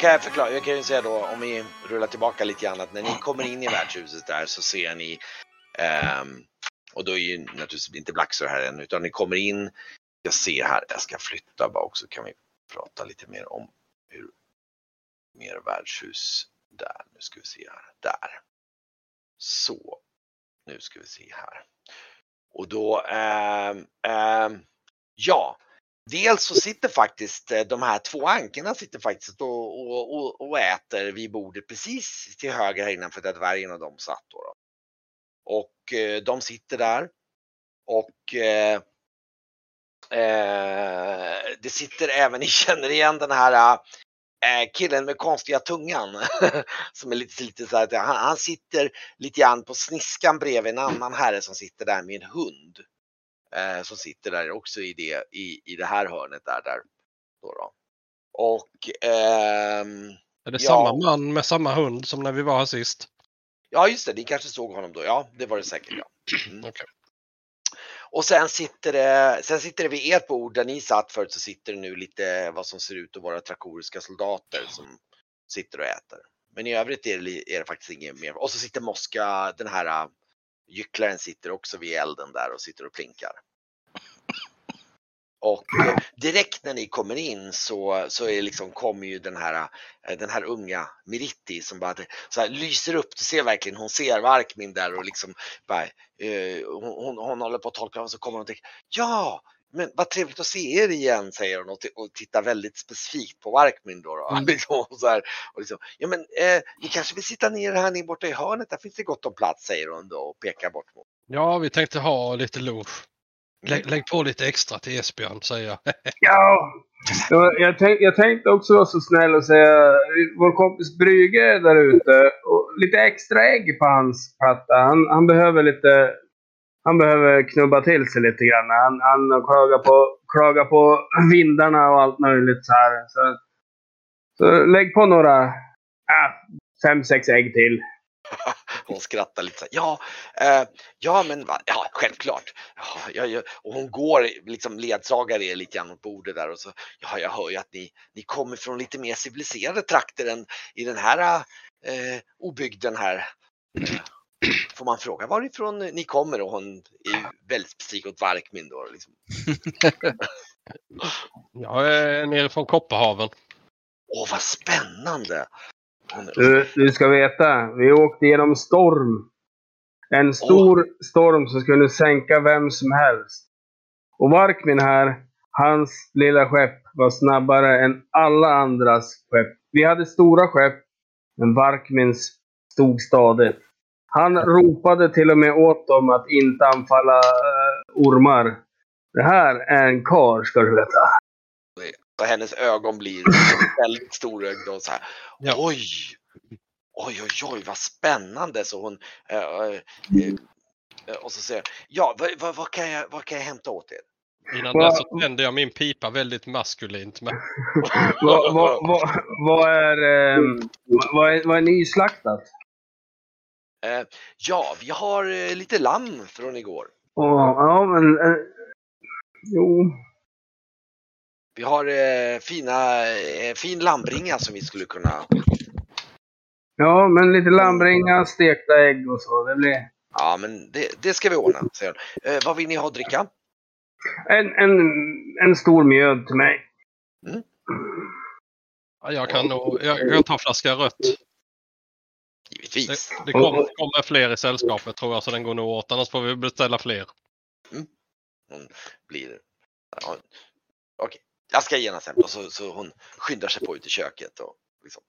kan jag förklara, jag kan ju säga då om vi rullar tillbaka lite grann att när ni kommer in i värdshuset där så ser ni um, och då är ju naturligtvis inte Blacksor här än utan ni kommer in. Jag ser här, jag ska flytta bara också kan vi prata lite mer om hur mer värdshus där. Nu ska vi se här, där. Så, nu ska vi se här. Och då, ehm, ehm, ja, dels så sitter faktiskt eh, de här två ankorna sitter faktiskt och, och, och, och äter vid bordet precis till höger här innanför där dvärgen och de satt. Då, då. Och eh, de sitter där och eh, eh, det sitter även, ni känner igen den här eh, eh killen med konstiga tungan som är lite, lite så här, han, han sitter lite grann på sniskan bredvid en annan herre som sitter där med en hund. Eh, som sitter där också i det, i, i det här hörnet där. där då, då. Och ehm, Är det Ja. samma man med samma hund som när vi var här sist? Ja, just det, ni kanske såg honom då. Ja, det var det säkert. Ja. Mm. Okej. Och sen sitter, det, sen sitter det vid ert bord där ni satt förut så sitter det nu lite vad som ser ut att vara trakoriska soldater som sitter och äter. Men i övrigt är det, är det faktiskt inget mer. Och så sitter Moska, den här gycklaren sitter också vid elden där och sitter och plinkar. Och eh, direkt när ni kommer in så, så är liksom, kommer ju den här, eh, den här unga Miritti som bara så här, lyser upp. Du ser verkligen, hon ser Varkmin där och liksom bara, eh, hon, hon, hon håller på att tolka och så kommer hon och tänker ja, men vad trevligt att se er igen säger hon och, och tittar väldigt specifikt på Varkmin då. då. Mm. Liksom, och så här, och liksom, ja men eh, ni kanske vill sitta ner här nere borta i hörnet, där finns det gott om plats säger hon då och pekar bort mot. Ja, vi tänkte ha lite loge. Lägg, lägg på lite extra till Esbjörn, säger jag. Ja, ja, jag, tänk, jag tänkte också vara så snäll och säga vår kompis Brygge är där ute. Och lite extra ägg på hans platta. Han, han behöver lite... Han behöver knubba till sig lite grann. Han, han klagar, på, klagar på vindarna och allt möjligt så här. Så, så lägg på några... Äh, fem, sex ägg till. Hon skrattar lite så här, ja, eh, ja men va, ja, självklart. Ja, ja, ja. Och hon går, liksom ledsagar er lite grann mot bordet där och så, ja, jag hör ju att ni, ni kommer från lite mer civiliserade trakter än i den här eh, obygden här. Får man fråga varifrån ni kommer? Och hon är ju väldigt specifik åt Varkmin då. Liksom. Jag är nere från Kopparhaven. Åh, vad spännande! Du, du ska veta, vi åkte genom storm. En stor storm som skulle sänka vem som helst. Och Varkmin här, hans lilla skepp var snabbare än alla andras skepp. Vi hade stora skepp, men Varkmins stod stadigt. Han ropade till och med åt dem att inte anfalla eh, ormar. Det här är en karl ska du veta. och hennes ögon blir väldigt storögda och så här. Ja. Oj! Oj, oj, oj, vad spännande! Så hon, eh, eh, och så säger ja, vad, kan jag, vad kan jag hämta åt er? Innan Va- dess så tände jag min pipa väldigt maskulint. Men Vad vad- vad är, eh, vad är, vad är nyslaktat? Eh, ja, vi har eh, lite lamm från igår. Åh, ja, men... Eh, jo. Vi har eh, fina, eh, fin lammringa som vi skulle kunna... Ja, men lite lammringa, stekta ägg och så. Det blir... Ja, men det, det ska vi ordna, säger hon. Eh, vad vill ni ha att dricka? En, en, en stor mjöd till mig. ja, jag kan nog jag kan ta flaska rött. Det, Givetvis. det kommer, kommer fler i sällskapet tror jag så den går nog åt. Annars får vi beställa fler. Hon blir... Ja, Okej, jag ska genast hämta. Så, så hon skyndar sig på ut i köket. Och, liksom.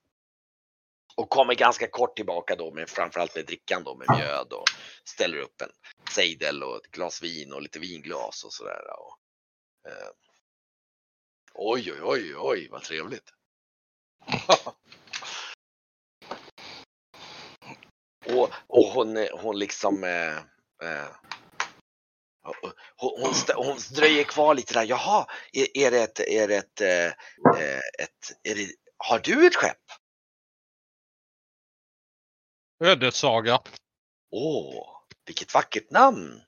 och kommer ganska kort tillbaka då med framförallt med drickan då med mjöd och ställer upp en sejdel och ett glas vin och lite vinglas och sådär. Och, eh, oj, oj, oj, oj, vad trevligt. och, och hon, hon liksom eh, eh, hon, hon, hon dröjer kvar lite där. Jaha, är, är det ett, är det ett, eh, eh, ett är det, har du ett skepp? Ödessaga. Åh, vilket vackert namn!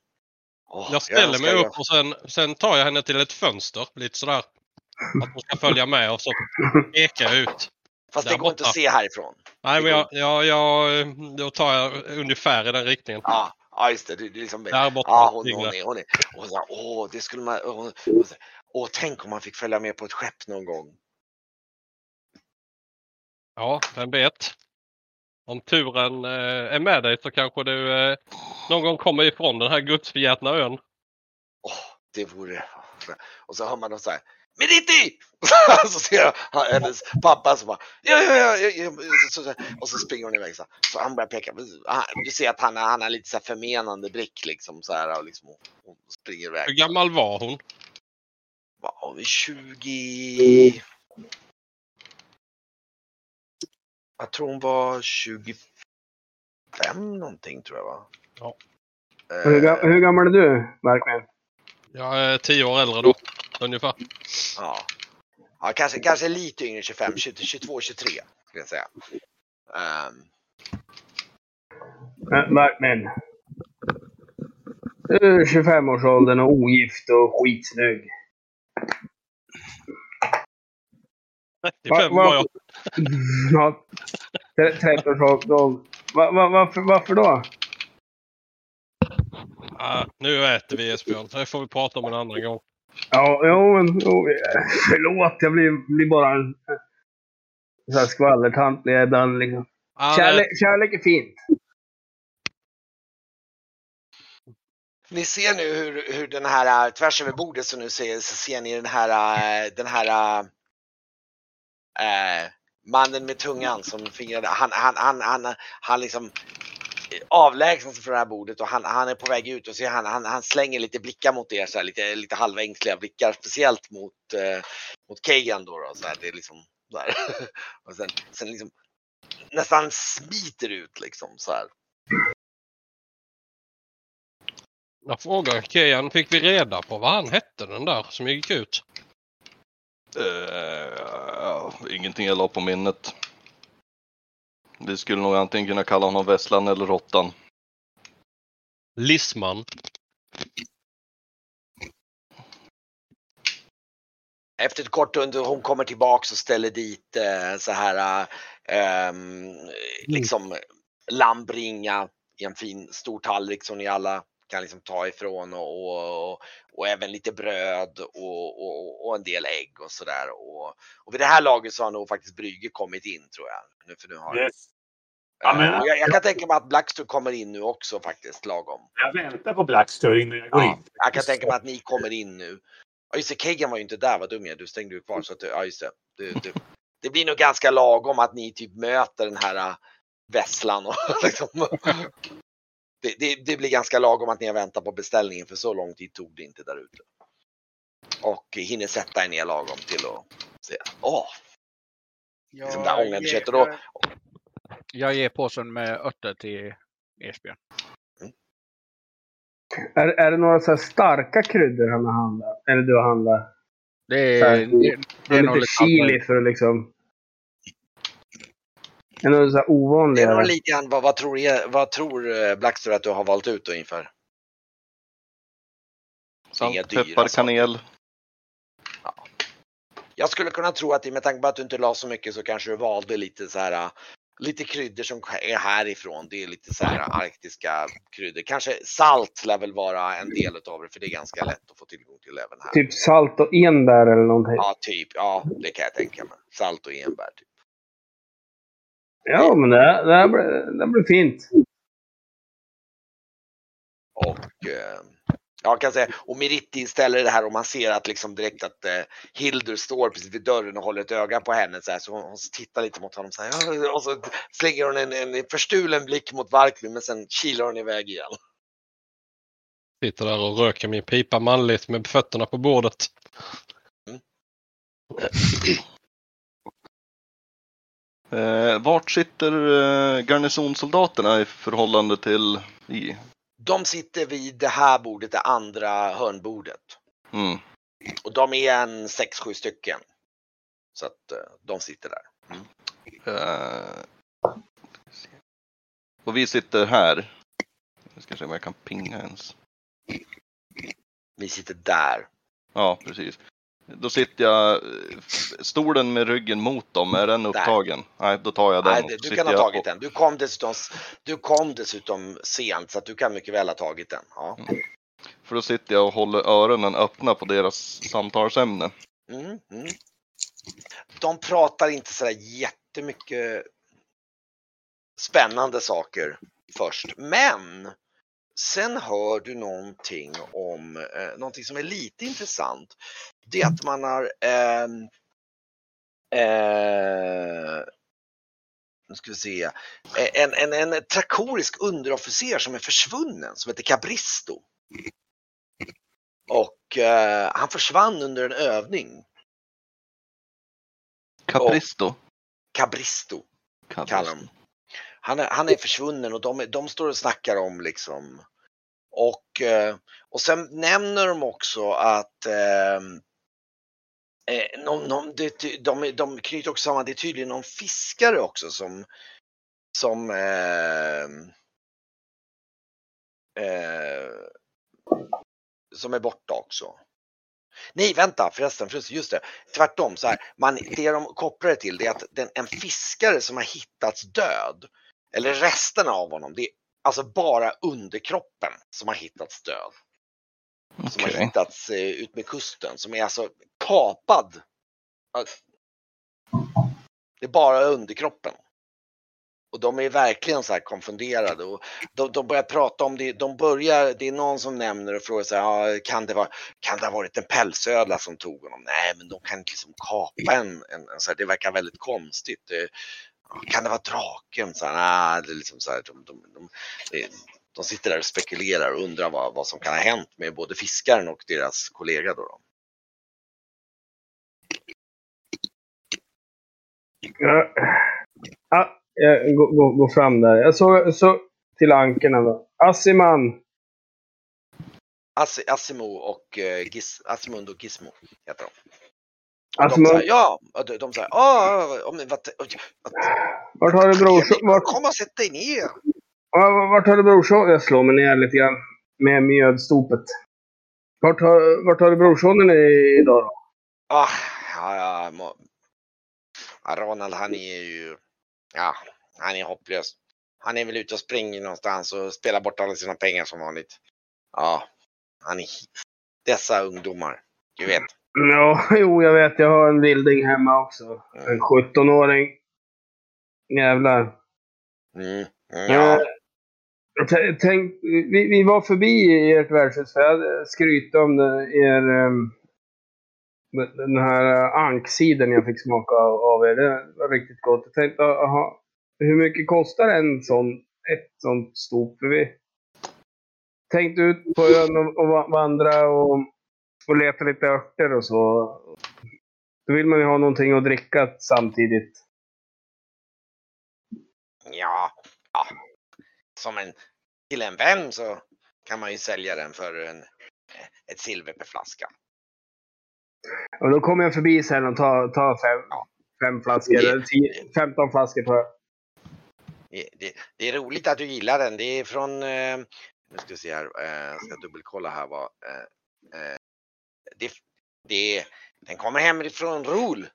Åh, Jag ställer önskar mig jag- upp och sen, sen tar jag henne till ett fönster. Lite sådär Att hon ska följa med och så pekar jag ut. Fast det går inte borta. att se härifrån. Nej, men jag, jag, jag, då tar jag ungefär i den riktningen. Ja, ja just det. det, det är liksom, Där borta. ja, hon, hon är, hon är, och hon sa, åh, det skulle man, sa, åh, tänk om man fick följa med på ett skepp någon gång. Ja, vem vet. Om turen eh, är med dig så kanske du eh, någon gång kommer ifrån den här gudsförgätna ön. Åh, det vore... Och så hör man någon så här, Meriti! så ser jag han- hennes pappa som bara, ja, ja, ja, ja, ja. Så, så, och så springer hon iväg så, här. så han börjar peka, du ser att han, han har lite så här förmenande blick liksom så här och liksom och springer iväg. Hur gammal var hon? Vad har vi, 20... Jag tror hon var 25 någonting tror jag va? Ja. Hur, Eh, hur gammal är du, Markman? Jag är tio år äldre då, ungefär. ja. ja, kanske, kanske lite yngre, 25, 20, 22, 23 skulle jag säga. Äh, Markman. Du är 25-årsåldern och ogift och skitsnygg. 35 Va- va- var jag. Ja, 30-årsåldern. Va, va, varför, varför då? Ah, nu äter vi Esbjörn. Det får vi prata om en annan gång. Ja, jo, men jo, förlåt. Jag blir, blir bara en här skvallertant när jag är done liksom. Ah, Kärlek, kärlek är fint. Ni ser nu hur, hur den här, äh, tvärs över bordet så nu ser, så ser ni den här, äh, den här äh, mannen med tungan som fingrade, han, han, han, han, han liksom avlägsnar sig från det här bordet och han, han är på väg ut och så han, han, han slänger lite blickar mot er, så här, lite, lite halvängsliga blickar, speciellt mot, eh, mot Kagan då. då så här, det är liksom där. och sen, sen liksom nästan smiter ut liksom så här. Jag frågar Kejan, fick vi reda på vad han hette den där som gick ut? Uh, ingenting jag la på minnet. Vi skulle nog antingen kunna kalla honom Vesslan eller Råttan. Lisman. Efter ett kort under hon kommer tillbaks och ställer dit eh, så här ehm, liksom lammringa i en fin stor tallrik som ni alla kan liksom ta ifrån och, och, och även lite bröd och, och, och en del ägg och sådär. Och, och vid det här laget så har nog faktiskt Brygge kommit in tror jag. Nu, för nu har, Yes. Ja, men- Eh, jag, jag kan tänka mig att Blackstone kommer in nu också faktiskt lagom. Jag väntar på Blackstone innan jag går Ja, in. jag kan tänka mig att ni kommer in nu. Ja just det, Kagan var ju inte där, vad dum jag. Du stängde ju kvar. Så att, det- ja just det. Det, det. det blir nog ganska lagom att ni typ möter den här äh, vesslan. Och, liksom. det, det, det blir ganska lagom att ni har väntat på beställningen för så lång tid tog det inte där ute. Och hinner sätta er ner lagom till att se. Åh, liksom där ångande kött. Och då, Jag ger påsen med örter till Esbjörn. Är, är det några så här starka kryddor han har handlat? Eller du har handlat? Det är, här, det, det är nog lite chili för att liksom... Är det något så här det är nog lite grann, vad, vad tror, er- vad tror eh, Blackstone att du har valt ut då inför? Inga Salt, peppar, kanel. Jag skulle kunna tro att i- med tanke på att du inte la så mycket så kanske du valde lite så här lite kryddor som är härifrån. Det är lite så här arktiska kryddor. Kanske salt lär väl vara en del utav det för det är ganska lätt att få tillgång till även här. Typ salt och enbär eller någonting? Ja, typ. Ja, det kan jag tänka mig. Salt och enbär. Typ. Ja, men det, det, här blir, det blir fint. Och eh, jag kan säga, och Meritti ställer det här och man ser att liksom direkt att eh, Hildur står precis vid dörren och håller ett öga på henne så här så hon, hon tittar lite mot honom så här, "Ja", och så slänger hon en, en förstulen blick mot Varkby men sen kilar hon iväg igen. Sitter där och röker min pipa manligt med fötterna på bordet. Eh, vart sitter eh, garnisonsoldaterna i förhållande till i? De sitter vid det här bordet, det andra hörnbordet. Mm. Och de är en sex sju stycken. Så att eh, de sitter där. Eh, och vi sitter här. Jag ska se om jag kan pinga ens. Vi sitter där. Ja, precis. Då sitter jag, eh, stolen med ryggen mot dem, är den upptagen? Nej, då tar jag den. Nej, du kan ha tagit på- den. Du kom, dessutom, du kom dessutom sent så att du kan mycket väl ha tagit den. Ja. För då sitter jag och håller öronen öppna på deras samtalsämne. Mm, mm. De pratar inte sådär jättemycket spännande saker först, men sen hör du någonting om eh, någonting som är lite intressant. Det är att man har ehm, eh, nu ska vi se, eh, en, en, en trakorisk underofficer som är försvunnen som heter Cabristo. Och eh, han försvann under en övning. Capristo. Cabristo kallar Capristo. de. Han är, han är försvunnen och de, de står och snackar om liksom. Och, eh, och sen nämner de också att eh, eh, någon, någon, det, de, de knyter också samman, det är tydligen någon fiskare också som som eh, eh, som är borta också. Nej, vänta förresten, förresten, just det. Tvärtom, så här, man, det de kopplar det till det är att den, en fiskare som har hittats död, eller resterna av honom, det är alltså bara underkroppen som har hittats död. Som har hittats eh, ut med kusten, som är alltså kapad. Det är bara underkroppen. Och de är verkligen så här konfunderade och de, de börjar prata om det. De börjar, det är någon som nämner och frågar så här, kan, det vara, kan det ha varit en pälsödla som tog honom? Nej, men de kan inte liksom kapa en, en, en så här, det verkar väldigt konstigt. Kan det vara draken? Så här, nej, det är liksom så här, de, de, de, de sitter där och spekulerar och undrar vad, vad som kan ha hänt med både fiskaren och deras kollega. Då, då. Ja, ja, jag går, går, går fram där. Jag såg så till ankorna då. Assiman. Assi, Assimo och eh, Gis, Assimund och Gizmo heter de. Alltså, de man- säger, ja, och de, de säger, ja, om, vad, vad, Vart har du brorson? Vart, Kom och sätt dig ner. ja, vart har du brorson? Jag slår mig ner lite grann. Med mjödstopet. Vart har, vart har du brorsonen idag då? Ah, ja, ja, må, ja, Ronald han är ju, ja, han är hopplös. Han är väl ute och springer någonstans och spelar bort alla sina pengar som vanligt. Ja, han är dessa ungdomar, du vet. Ja, jo, jag vet. Jag har en vilding hemma också. En 17-åring. Jävlar. Mm, mm, Eh, ja, t- Tänk, vi, vi var förbi ert värdshus, för jag skrytit om er, ehm, den här anksidan jag fick smaka av, av er. Det var riktigt gott. Jag tänkte, aha, hur mycket kostar en sån, ett sånt stop? För vi tänkte ut på ön och, och va- vandra och, och leta lite örter och så. Då vill man ju ha någonting att dricka samtidigt. ja, ja. Som en, till en vän så kan man ju sälja den för en, ett silver per flaska. Och då kommer jag förbi sen och tar, tar fem, Ja. fem flaskor, Det- eller tio, 15 flaskor på Det, det, det är roligt att du gillar den. Det är från, eh, nu ska vi se här, eh, jag ska dubbelkolla här vad. Eh, eh, det, det, den kommer hemifrån Rol.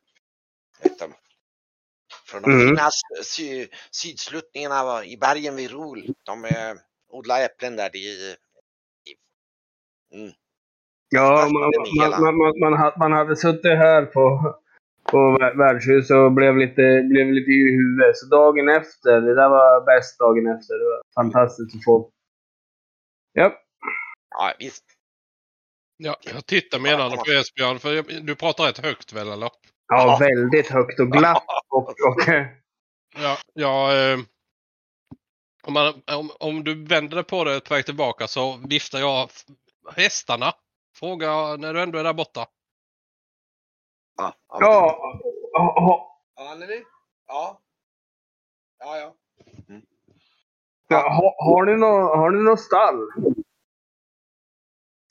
Vet du. Från de Mm. fina sy, sydsluttningarna i bergen vid Rol. De eh, odlar äpplen där. Det är, mm. Ja, man, man, man, man, man, ha- man hade suttit här på, på vär- värdshuset och blev lite, blev lite yr i huvudet. Så dagen efter, det där var bäst dagen efter. Det var fantastiskt att få. Ja, Ja, visst. Ja, jag tittar menande på Esbjörn, för du pratar rätt högt väl eller? ja Ja. väldigt högt och glatt. Och, och, Ja, ja eh, om, man, om, om du vänder dig på det på väg tillbaka så viftar jag hästarna. Fråga när du ändå är där borta. Ja, ja. ja, ja Anneli? Ja. Ja, ja. ja, ha, har ni nå- har ni något stall?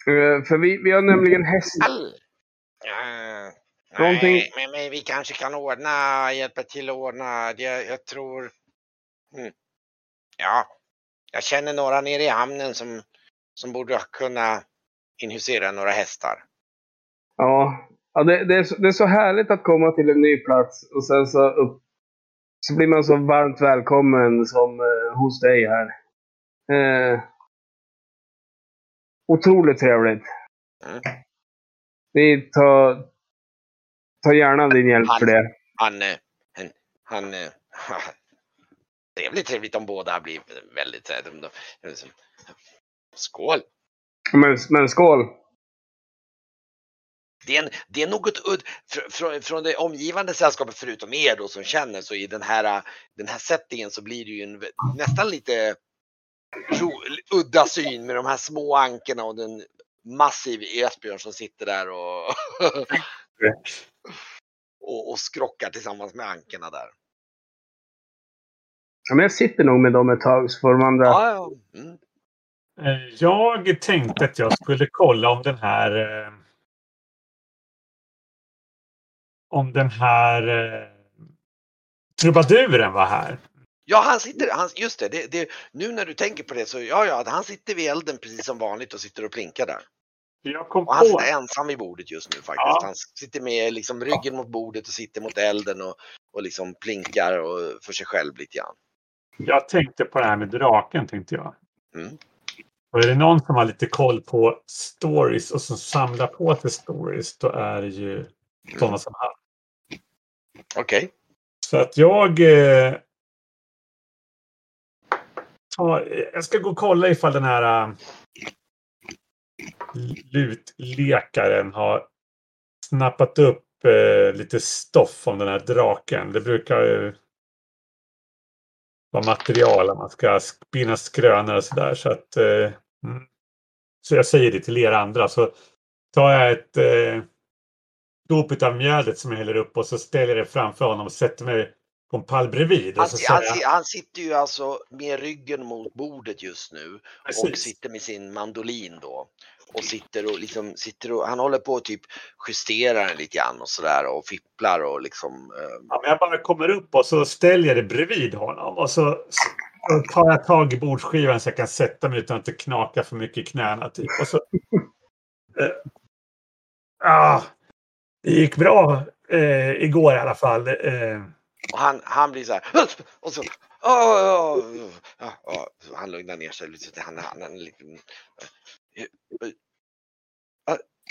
Eh, För vi, vi har nämligen hästar. Ja, Någonting- Nej, men, men vi kanske kan ordna, hjälpa till att ordna. Det, jag tror... Mm. Ja, jag känner några nere i hamnen som, som borde kunna inhusera några hästar. Ja, Ja, det, det, är så, det är så härligt att komma till en ny plats och sen så, upp, så blir man så varmt välkommen som eh, hos dig här. Eh, otroligt trevligt. Mm. Vi tar, tar gärna din hjälp för det. Han, eh, han, han eh, trevligt, trevligt om båda blir väldigt, eh, de, de, de, skål! Men, men skål! Det är, en, det är något udd fr- från, från det omgivande sällskapet förutom er då som känner så i den här, den här settingen så blir det ju en, nästan lite udda syn med de här små ankorna och den massiv esbjörn som sitter där och, och, och skrockar tillsammans med ankorna där. Ja, men jag sitter nog med dem ett tag så får de andra... Ja, ja. Mm. Eh, Jag tänkte att jag skulle kolla om den här... eh, Om den här eh, trubaduren var här. Ja, han sitter, han, just det, det, det, nu när du tänker på det så ja, ja, han sitter vid elden precis som vanligt och sitter och plinkar där. Jag kom Och han på... sitter ensam vid bordet just nu faktiskt. Ja. Han sitter med liksom ryggen mot bordet och sitter mot elden och, och liksom plinkar och för sig själv lite grann. Jag tänkte på det här med draken, tänkte jag. Mm. Och är det någon som har lite koll på stories och som samlar på sig stories, då är det ju sådana som han. Okej. Så att jag... Eh, ta, jag ska gå och kolla ifall den här eh, lutlekaren har snappat upp eh, lite stoff om den här draken. Det brukar ju vara material om man ska spinna skrönor och sådär. Så att... Eh. Så jag säger det till er andra. Så tar jag ett eh, dop av mjölet som jag häller upp och så ställer jag det framför honom och sätter mig på en pall bredvid. Han, Och så si- han, han sitter ju alltså med ryggen mot bordet just nu och Precis. sitter med sin mandolin då. Och sitter och liksom sitter och, han håller på att typ justera den lite grann och sådär och fipplar och liksom. Eh, Ja, men jag bara kommer upp och så ställer jag det bredvid honom och så så tar jag tag i bordsskivan så jag kan sätta mig utan att det knakar för mycket i knäna. Typ. Och så, eh, ah, det gick bra eh, igår i alla fall. Eh, och han, han blir så här. Och så. "Åh, ja, ja, ja." Så Han lugnar ner sig lite. Han, han, han, liksom,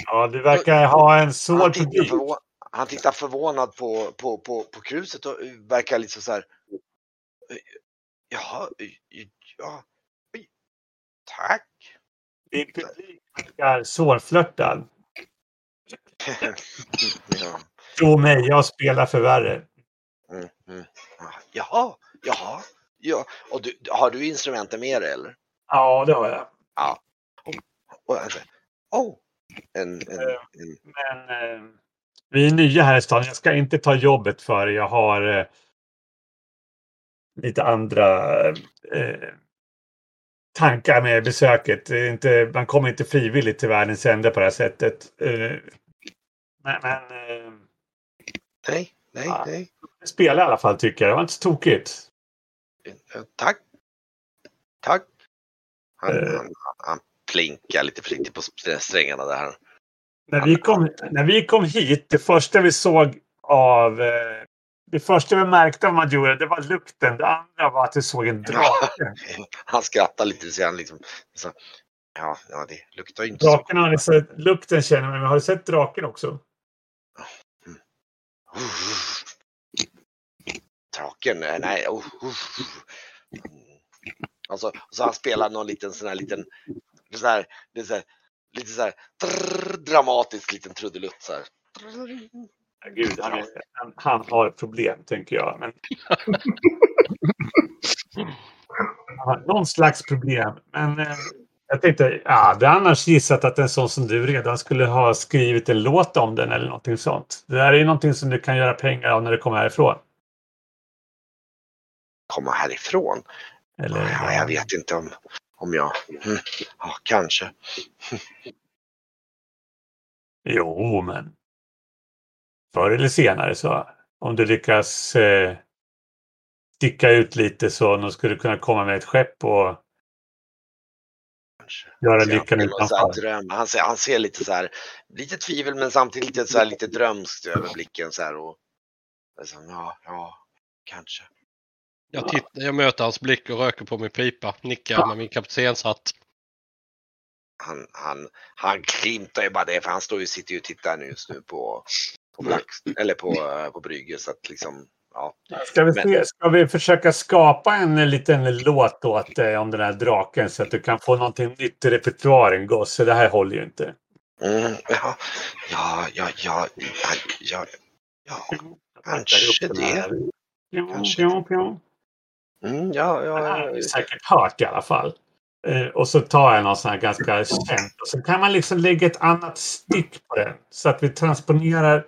ja, du verkar ha en svår han, tittar publik. han tittar förvånad på, på, på, på kruset och verkar liksom så här. Jaha, ja, tack. Din publik verkar svårflörtad. ja. Tro mig, jag spelar för värre. Mm, mm. Jaha, jaha. Ja. Och du, har du instrumenten med dig eller? Ja, det har jag. Ja. Och, alltså, oh, en, en, en, Men eh, vi är nya här i stan. Jag ska inte ta jobbet för Jag har eh, lite andra eh, tankar med besöket. Inte, man kommer inte frivilligt till världens ände på det här sättet. Eh, men men eh, nej, nej, Ja. nej. spela i alla fall tycker jag. Det var inte så tokigt. Eh, Tack. Tack. Han, Eh. han, han, plinkar lite försiktigt på strängarna där. När vi, kom, när vi kom hit, det första vi såg av... Eh, det första vi märkte av Majora, det var lukten. Det andra var att vi såg en drake. Han skrattar lite så han liksom. Så, ja, ja, det luktar ju inte så. Draken har ni sett, lukten känner man, men har du sett draken också? Draken, nej, nej. Oh, oh. Alltså, så han spelar någon liten sån här liten, så här, det är så här, lite så här trrr, dramatisk liten trudelutt så här. Ja, Gud, han, är- han, han har problem, tänker jag. Men... Han har någon slags problem. Men eh, jag tänkte, ja, hade annars gissat att en sån som du redan skulle ha skrivit en låt om den eller någonting sånt. Det där är ju någonting som du kan göra pengar av när du kommer härifrån. Komma härifrån? Eller, Ja, jag vet inte om, om jag, mm, ja kanske. Jo, men förr eller senare så om du lyckas eh, sticka ut lite så de skulle kunna komma med ett skepp och kanske. Göra lyckan så utanför. Han ser, han ser lite så här, lite tvivel men samtidigt lite, så här, lite drömskt över blicken så här och liksom, ja, ja, kanske. Jag, titt, jag möter hans blick och röker på min pipa. Nickar med min kaptenshatt. Han, han, han glimtar ju bara det för han står ju, sitter ju och tittar nu just nu på, på, Black, eller på, på Brygge så att liksom, ja. Ska vi, se, ska vi försöka skapa en liten låt åt dig om den här draken så att du kan få någonting nytt i repertoaren gosse? Det här håller ju inte. Mm, ja, ja, ja, ja, ja, ja, ja, kanske det. Kanske. Pjong, pjong. Mm, ja, ja, har ja. ni säkert hört i alla fall. Eh, och så tar jag någon sån här ganska känt. Och så kan man liksom lägga ett annat stick på den. Så att vi transponerar,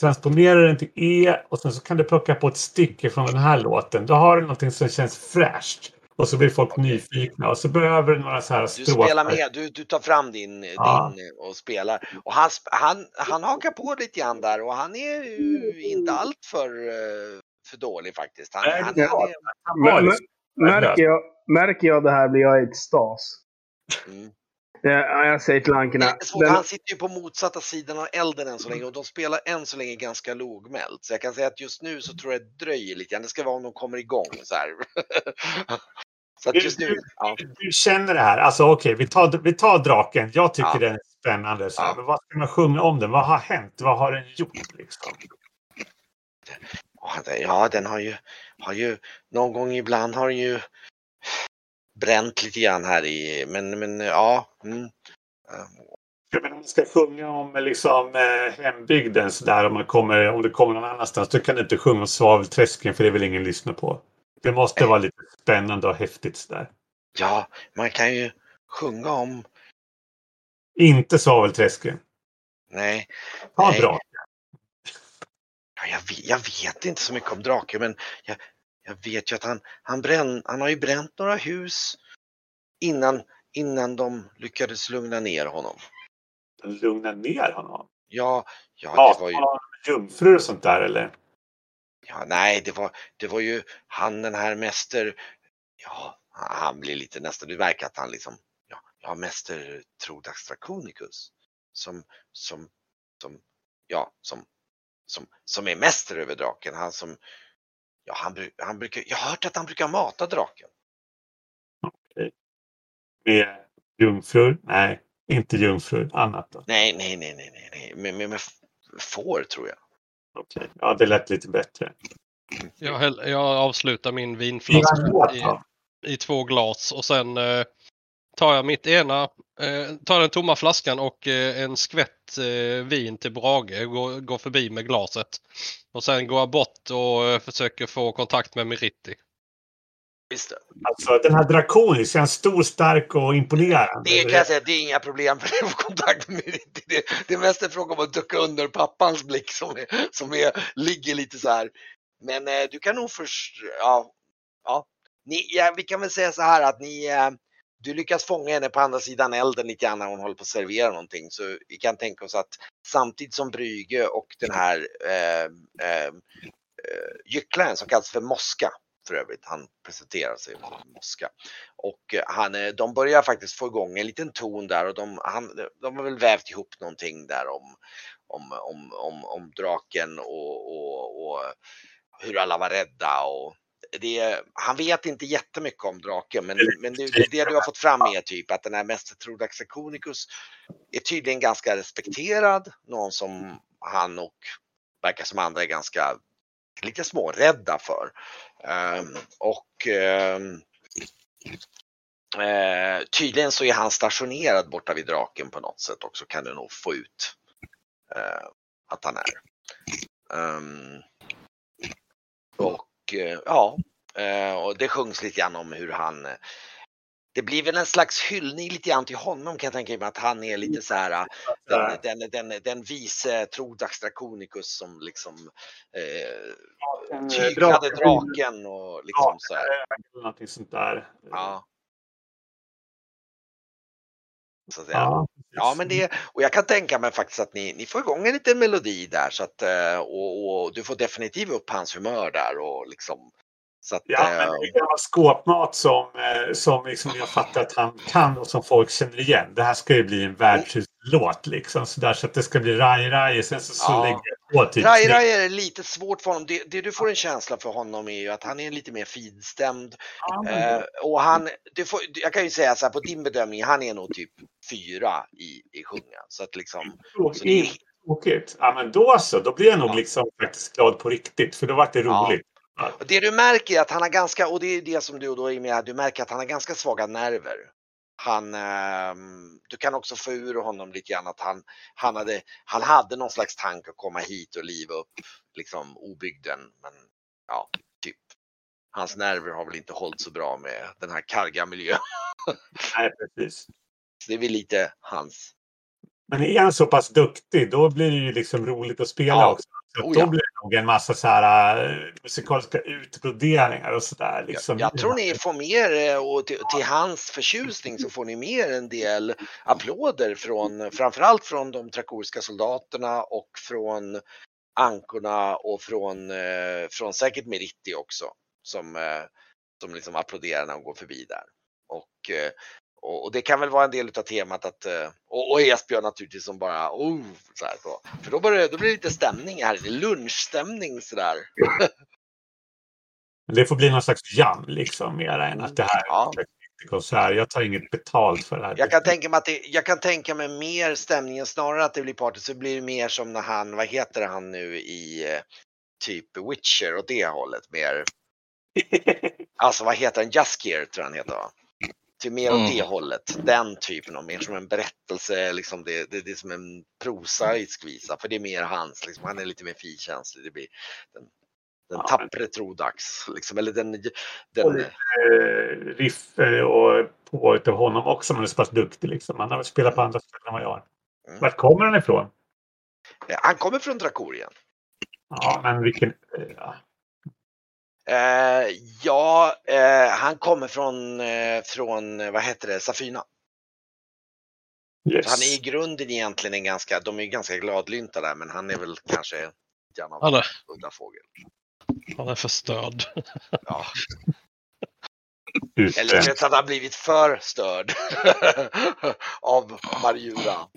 transponerar den till E och sen så kan du plocka på ett stick från den här låten. Då har du någonting som känns fräscht. Och så blir folk nyfikna och så behöver du några så här Du strofer. spelar med, du, du tar fram din, Ja. din och spelar. Och han, han, han hakar på lite grann där och han är ju inte allt för, eh, för dålig faktiskt. Han, Nej, han, det han är, Men- Märker jag, märker jag det här blir jag i extas. mm. Ja, jag säger till Ankerna. Den, han sitter ju på motsatta sidan av elden än så länge och de spelar än så länge ganska lågmält. Så jag kan säga att just nu så tror jag det dröjer lite grann. Det ska vara om de kommer igång så här. så att just nu, ja. Du känner det här. Alltså okej, vi, tar, vi tar draken. Jag tycker Ja. den är spännande. Så här. Ja. Men vad ska man sjunga om den? Vad har hänt? Vad har den gjort? Liksom? Ja, den har ju, har ju någon gång ibland har den ju bränt lite grann här i, men, men ja. Mm. Jag menar, om man ska sjunga om liksom, eh, hembygden så där, om, man kommer, om det kommer någon annanstans, då kan du inte sjunga om svavelträsken för det vill ingen lyssna på. Det måste vara lite spännande och häftigt sådär. Ja, man kan ju sjunga om, Inte svavelträsken. nej, Ta Nej. draken. ja, jag, vet, jag vet inte så mycket om Drake, men jag, jag vet ju att han, han, bränn, han har ju bränt några hus innan, innan de lyckades lugna ner honom. Lugna ner honom. Ja, ja, Ja, det var ju, ja. Jungfrur och sånt där eller? ja, nej, det var, det var ju han den här mäster, ja, han blir lite nästan, det verkar att han liksom, ja, ja mäster Trodax Draconicus som, som, som, ja, som, som, som är mäster över draken, han som, ja, han, han brukar, jag har hört att han brukar mata draken. Med jungfrur? Nej, inte jungfrur. Annat då? Nej, nej, nej, nej, nej, nej, med, med, med får tror jag. Okej. Ja, det lät lite bättre. Jag, jag avslutar min vinflaska i, i två glas och sen eh, tar jag mitt ena, eh, tar den tomma flaskan och eh, en skvätt eh, vin till Brage, går, går förbi med glaset. Och sen går jag bort och eh, försöker få kontakt med Meritti. Visst. Alltså den här är han stor, stark och imponerande? Det kan jag säga, det är inga problem för att få kontakt med det. Det, det är mest en fråga om att ducka under pappans blick som, är, som är, ligger lite så här. Men eh, du kan nog först, ja, ja. Ni, ja, vi kan väl säga så här att ni, eh, du lyckas fånga henne på andra sidan elden lite grann när hon håller på att servera någonting. Så vi kan tänka oss att samtidigt som Brygge och den här eh, eh, eh, gycklaren som kallas för Moska för övrigt, han presenterar sig som Moska. Och eh, han, eh, de börjar faktiskt få igång en liten ton där och de, han, de har väl vävt ihop någonting där om, om, om, om, om draken och, och, och hur alla var rädda. Och det, han vet inte jättemycket om draken men, men det, det, det du har fått fram är typ att den här mäster Trodax Draconicus är tydligen ganska respekterad. Någon som han och verkar som andra är ganska lite smårädda för. Ehm, och ehm, eh, tydligen så är han stationerad borta vid draken på något sätt också kan du nog få ut eh, att han är. Ehm, och ja, eh, och det sjungs lite grann om hur han eh, det blir väl en slags hyllning lite grann till honom kan jag tänka mig att han är lite så här den, den, den, den vise Trodax Draconicus som liksom eh, tyglade draken och liksom så här. Någonting sånt där. Ja. Så att säga. Ja, Ja, men det, och jag kan tänka mig faktiskt att ni, ni får igång en liten melodi där så att, eh, och, och du får definitivt upp hans humör där och liksom Så att, Ja, men eh, det kan vara skåpmat som, eh, som liksom jag fattar att han kan och som folk känner igen. Det här ska ju bli en värdshuslåt liksom. Så, där, så att det ska bli Rai Rai. Sen så, så Ja. lägger jag på typ... Rai Rai är lite svårt för honom. Det, det du får en känsla för honom är ju att han är lite mer finstämd. Ja, Eh, och han, du får, jag kan ju säga så här på din bedömning, han är nog typ fyra i, i sjunga. Så att liksom, tråkigt. så det är, Tråkigt. Ja, men då så. Då blir jag nog Ja. liksom faktiskt glad på riktigt. För då var det Ja. roligt. och det du märker är att han har ganska, och det är det som du och då är med, du märker att han har ganska svaga nerver. Han, ehm, du kan också få ur honom lite grann att han, han, hade, han hade någon slags tanke att komma hit och liva upp liksom obygden. Men ja, typ. Hans nerver har väl inte hållit så bra med den här karga miljön. Nej, precis. Så det är väl lite hans. Men är han så pass duktig, då blir det ju liksom roligt att spela Ja. också. Så Oh, då ja. blir det nog en massa så här uh, musikaliska utbroderingar och sådär. Liksom. Jag tror ni får mer, eh, och till, till hans förtjusning så får ni mer en del applåder från, framförallt från de trakoriska soldaterna och från ankorna och från, eh, från säkert Meritti också. Som, eh, som liksom applåderar när de går förbi där. Och, eh, och, och det kan väl vara en del av temat att, eh, och, och Esbjörn naturligtvis som bara, oh, så här, så. För då, börjar, då blir det lite stämning här, lunchstämning sådär. Det får bli någon slags jam liksom, mer än att det här är Ja. konsert. Jag tar inget betalt för det här. Jag kan tänka mig att det, jag kan tänka mig mer stämningen snarare att det blir party så blir det mer som när han, vad heter han nu i eh, typ Witcher och det hållet mer. Alltså vad heter han? Jaskier tror jag han heter va? Till mer åt Mm. det hållet. Den typen av, mer som en berättelse, liksom det, det, det är som en prosaisk visa. För det är mer hans, liksom, han är lite mer finkänslig. Det blir den, den Ja, tappre Trodax, liksom, eller den, Och den lite eh, riff eh, och på utav honom också. Man är så pass duktig liksom. Han har spelat på andra ställen än vad jag har. Mm. Vart kommer han ifrån? han kommer från Drakorien. Ja, men vilken... eh, Ja. Eh, ja, eh, han kommer från, eh, från, eh, vad heter det, Safyna. Yes. Han är i grunden egentligen en ganska, de är ju ganska gladlynta där, men han är väl kanske av en är, udda fågel. han är förstörd. Ja. Eller rätt att han har blivit för störd av Marjura.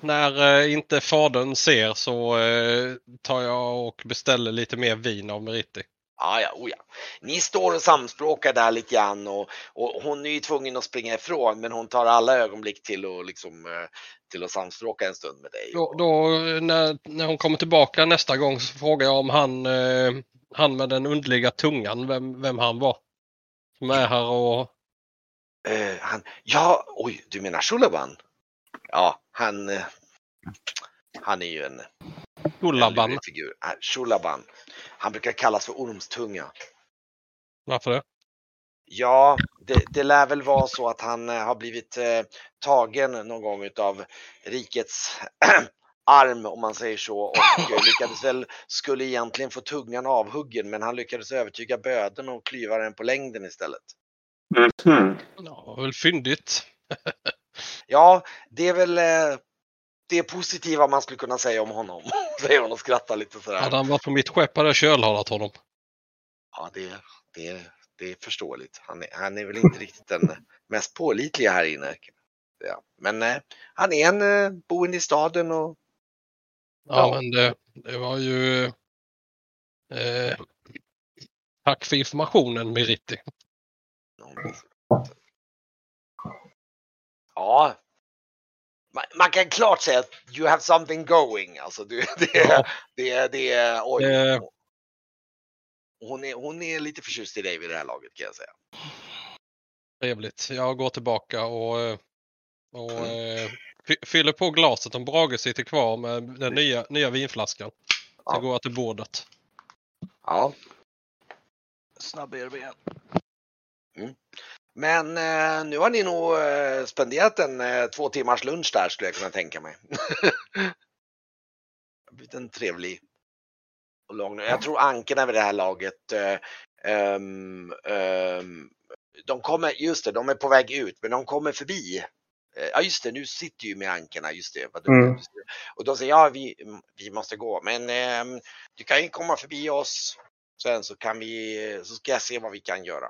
När eh, inte fadern ser så eh, tar jag och beställer lite mer vin av Meriti. Ja, ja, oh ja. Ni står och samspråkar där lite grann och, och hon är ju tvungen att springa ifrån men hon tar alla ögonblick till att, liksom, eh, till att samspråka en stund med dig. Då, då när, när hon kommer tillbaka nästa gång så frågar jag om han, eh, han med den underliga tungan, vem, vem han var. Som är här och... Eh, han, ja, oj, du menar Shulaban? Ja, han, eh, han är ju en Lurig figur. Shulaban. Han brukar kallas för ormstunga. Varför det? Ja, det, det lär väl vara så att han eh, har blivit eh, tagen någon gång utav rikets arm om man säger så och eh, lyckades väl, skulle egentligen få tungan avhuggen men han lyckades övertyga böden och klyva den på längden istället. Mhm. Ja, väl fyndigt. Ja, det är väl eh, det positiva man skulle kunna säga om honom, säger hon och skrattar lite sådär. Hade han varit på mitt skepp hade jag kölhalat honom. Ja, det, det, det är förståeligt. Han är, han är väl inte riktigt den mest pålitliga här inne. Ja. Men eh, han är en eh, boende i staden och Ja, Ja. men det, det var ju... Eh, tack för informationen Meriti. Ja. Man, man kan klart säga att you have something going. Alltså, du, det, Ja. det, det, oj. Eh. Hon, är, hon är lite förtjust i dig vid det här laget kan jag säga. Trevligt. Jag går tillbaka och, eh, och eh, fy- fyller på glaset om Brage sitter kvar med den nya, nya vinflaskan. Så Ja. går jag till bordet. Ja. Snabb ERB. Men eh, nu har ni nog eh, spenderat en eh, två timmars lunch där skulle jag kunna tänka mig. blivit en trevlig och lång. Jag tror ankorna vid det här laget, ehm, ehm, de kommer, just det, de är på väg ut, men de kommer förbi. Eh, Ja just det, nu sitter ju med ankorna, just det. Vad. Mm. Och de säger ja, vi, vi måste gå, men ehm, du kan ju komma förbi oss Sen så kan vi, så ska jag se vad vi kan göra.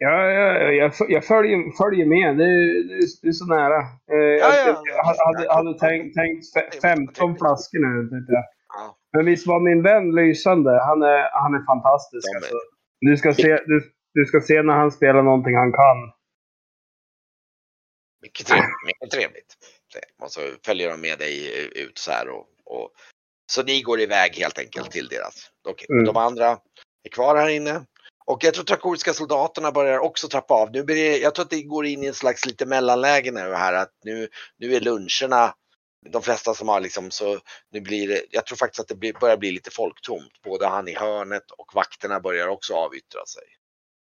Ja, ja, jag, jag följer, följer med. Det, är- det, är- så nära. Eh, Ja, jag, ja. jag hade, hade tänkt, tänkt fe- 15 flaskor nu. jag. Ja. Men visst var min vän lysande. Han är, han är fantastisk. Är- Alltså. Du, ska se, du, du ska se när han spelar någonting han kan. Mycket trevligt. Mycket trevligt. Och så följer de med dig ut så här och, och så ni går iväg helt enkelt till deras. Och Mm. de andra är kvar här inne. Och jag tror trakoriska soldaterna börjar också trappa av. Nu det, jag tror att det går in i en slags lite mellanläge nu här att nu, nu är luncherna de flesta som har liksom så nu blir det, jag tror faktiskt att det blir, börjar bli lite folktomt. Både han i hörnet och vakterna börjar också avyttra sig.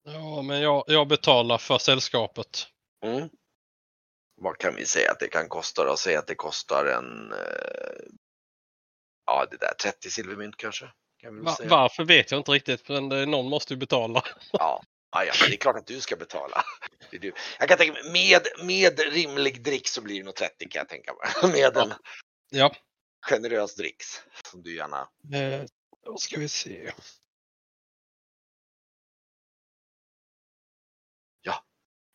Ja, men jag, jag betalar för sällskapet. Mm. Vad kan vi säga att det kan kosta då? Säg att det kostar en, eh, ja det där 30 silvermynt kanske. Va, säga. varför vet jag inte riktigt, men det, någon måste ju betala. Ja. Ja, ja, men det är klart att du ska betala. Det är du. Jag kan tänka mig, med, med rimlig drick så blir det nog 30 kan jag tänka mig. Med en Ja. generös dricks som du gärna... Eh, då ska vi se. Jag,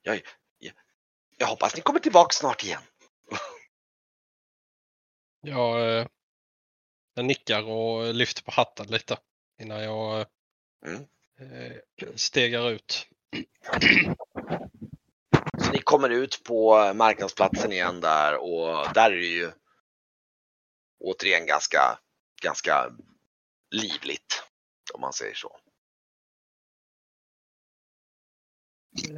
jag, jag hoppas ni kommer tillbaka snart igen. Jag, eh, jag nickar och lyfter på hatten lite innan jag Mm. eh, stegar ut. Så ni kommer ut på marknadsplatsen igen där och där är det ju återigen ganska, ganska livligt. Om man säger så.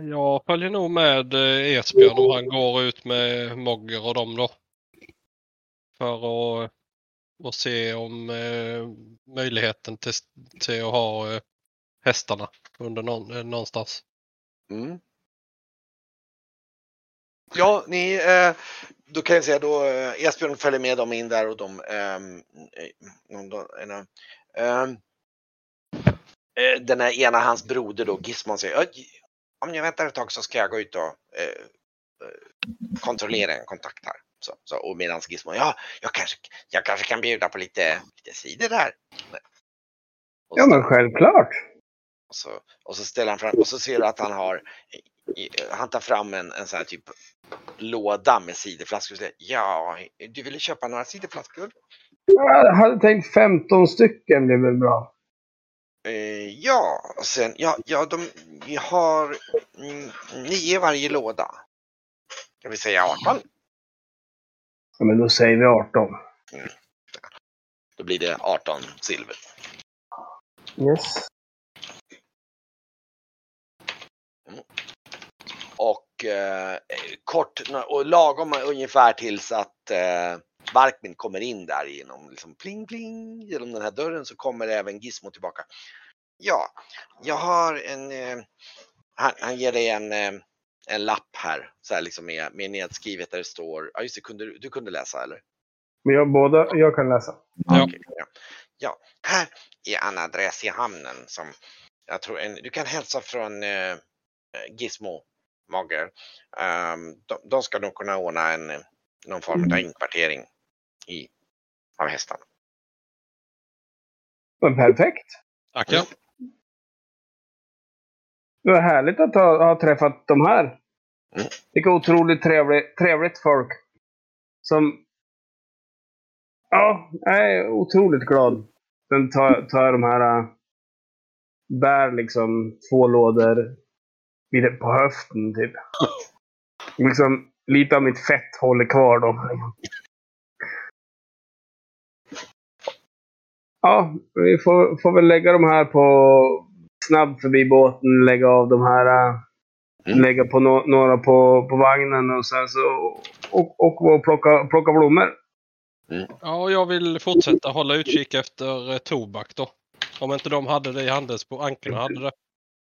Jag följer nog med eh, Esbjörn om han går ut med Mogger och dem då. För att, och se om eh, möjligheten till, till att ha eh, hästarna under någon, eh, någonstans. Mm. Ja, ni, eh, då kan jag säga då eh, Esbjörn följer med dem in där och de, ehm, eh, ehm, eh, den här ena, hans broder då, Gizmon säger om ni väntar ett tag så ska jag gå ut och eh, eh kontrollera en kontakt här. Så, så, och medan Gizmon, ja, jag kanske, jag kanske kan bjuda på lite, lite cider där. Och Ja, så- men självklart. och så, och så ställer han fram och så ser du att han har, han tar fram en, en sån här typ låda med ciderflaskor och säger ja, du ville köpa några ciderflaskor? Jag hade tänkt 15 stycken blir väl bra. Eh, ja, och sen, ja, ja, de, vi har mm, nio i varje låda. Kan vi säga 18? Ja, men då säger vi 18. Då blir det 18 silver. Yes. Och eh, kort och lagom ungefär tills att eh, Barkmin kommer in där genom liksom pling pling genom den här dörren så kommer även Gizmo tillbaka. Ja, jag har en, eh, han, han ger dig en, eh, en lapp här så här liksom med, med nedskrivet där det står, ja just det, kunde, du- kunde läsa eller? Men jag, båda, jag kan läsa. Ja. Okej, ja. ja, här är en adress i hamnen som jag tror en, du kan hälsa från eh, Gizmo Mogger. Ehm, de, de ska nog kunna ordna en, någon form av inkvartering i, av hästarna. Perfekt. Tackar. Det var härligt att ha, ha träffat de här. Mm. Vilka otroligt trevligt, trevligt folk. Som... Ja, jag är otroligt glad. Sen tar, tar jag de här... äh, Bär liksom två lådor vid på höften typ. Liksom lite av mitt fett håller kvar då. Ja, vi får, får väl lägga de här på snabb förbi båten, lägga av de här, äh, Mm. lägga på no, några på, på vagnen och sen så och, och, och plocka, plocka blommor. Ja, och jag vill fortsätta hålla utkik efter eh, tobak då. Om inte de hade det i handelsbo, Ankerna hade det.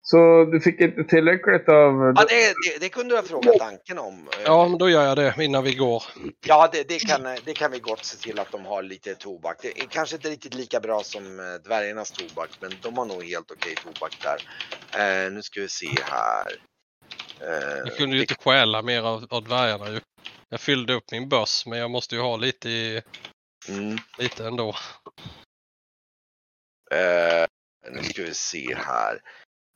Så du fick inte tillräckligt av... Ja, det, det, det kunde du ha frågat tanken om. Ja, men då gör jag det innan vi går. Ja, det, det, kan, det kan vi gott se till att de har lite tobak. Det är kanske inte riktigt lika bra som eh, dvärgarnas tobak, men de har nog helt okej tobak där. Eh, nu ska vi se här. Eh, Jag kunde ju inte stjäla mer av, av dvärgarna ju. Jag fyllde upp min börs, men jag måste ju ha lite, i, mm, lite ändå. eh, Nu ska vi se här.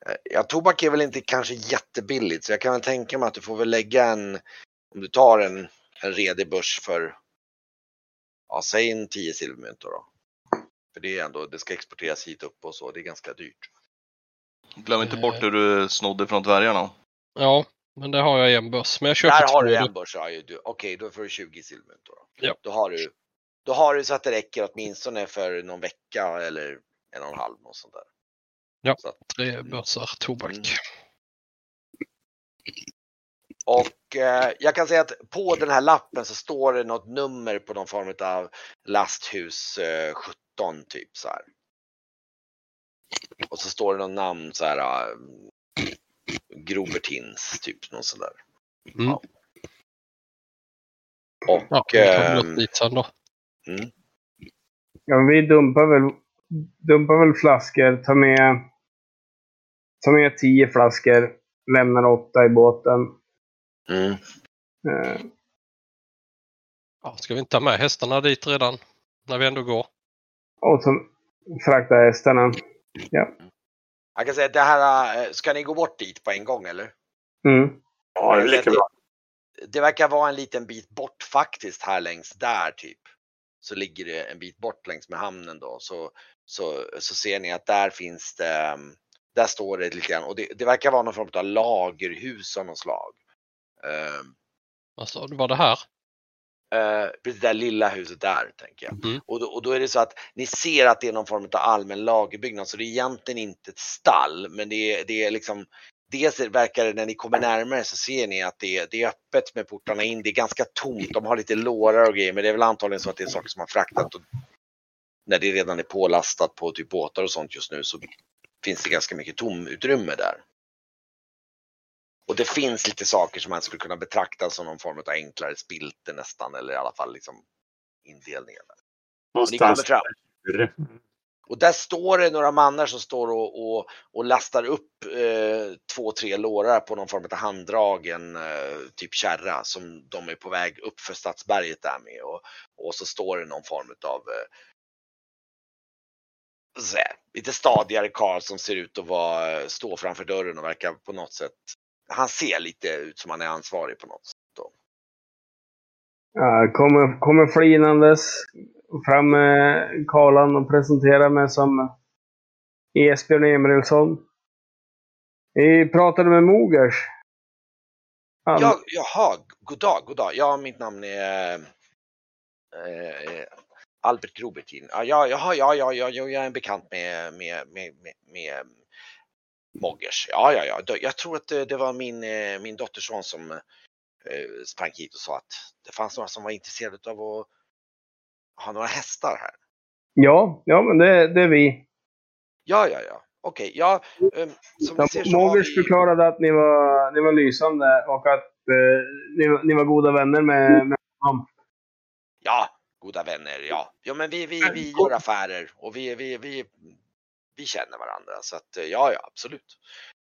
Eh, Ja, tobak är väl inte kanske jättebilligt så jag kan väl tänka mig att du får väl lägga en, om du tar en, en redig börs för, ja säg en 10 silvermynt då. då. För det är ändå, det ska exporteras hit upp och så, det är ganska dyrt. Glöm inte bort det du snodde från dvärgarna. Ja, men det har jag i en börs. Men jag köper Där har du en börs, ja, okej då får du 20 silvermynt då. då. Ja. Då har du, då har du så att det räcker åtminstone för någon vecka eller en och en halv och sånt där. Ja. Så att, Tre börsar tobak. Mm. Och eh, jag kan säga att på den här lappen så står det något nummer på någon form av lasthus eh, 17 typ så här. Och så står det någon namn så här. Eh, Grobertins typ någon sån där. Mm. Ja. Och Ja, vi tar upp dit sen då. mm, Ja, vi dumpar väl, dumpar väl flaskor. Tar med, tar med tio flaskor. Lämnar åtta i båten. mm. Eh, Ja, ska vi inte ta med hästarna dit redan? När vi ändå går. och så frakta hästarna. Jag kan säga att det här, eh, ska ni gå bort dit på en gång eller? Mm. Ja, det är lika bra. Det verkar vara en liten bit bort faktiskt här längs där typ. Så ligger det en bit bort längs med hamnen då. Så, så, så ser ni att där finns det, ehm, där står det lite grann och det, det verkar vara någon form av lagerhus av något slag. Ehm, Alltså, det var det här. Eh, precis det där lilla huset där tänker jag. Mm. Och, då, och då är det så att ni ser att det är någon form av allmän lagerbyggnad så det är egentligen inte ett stall men det är, det är liksom Dels verkar det när ni kommer närmare så ser ni att det är, det är öppet med portarna in. Det är ganska tomt. De har lite lårar och grejer men det är väl antagligen så att det är saker som har fraktat och när det redan är pålastat på typ båtar och sånt just nu så finns det ganska mycket tomutrymme där. Och det finns lite saker som man skulle kunna betrakta som någon form av enklare spilter nästan eller i alla fall liksom indelningar. Ni kommer Någonstans. Och där står det några mannar som står och, och, och lastar upp eh, två, tre lårar på någon form av handdragen eh, typ kärra som de är på väg upp för Stadsberget där med. Och, och så står det någon form av eh, här, lite stadigare karl som ser ut att vara, stå framför dörren och verkar på något sätt, han ser lite ut som han är ansvarig på något sätt. Då. Kommer, kommer flinandes fram med Karlan och presenterar mig som Esbjörn Emilsson. Vi pratade med Mogers. Han, Ja, jaha, god dag, god dag. Ja, mitt namn är eh, Albert Grobertin. Ja, ja, ja, ja, ja, ja, jag är en bekant med, med, med, med, med Moggers. Ja, ja, ja. Jag tror att det, var min, eh, min dotterson som eh, sprang hit och sa att det fanns några som var intresserade av att ha några hästar här. ja, ja, men det, det är vi. Ja, ja, ja. Okej, ja. Um, som ni ser så Mogers vi... förklarade att ni var, ni var lysande och att eh, ni, var- ni var goda vänner med, med honom. Ja, goda vänner, ja. Ja, men vi, vi, vi gör affärer och vi, vi, vi, vi känner varandra så att eh, ja, ja, absolut.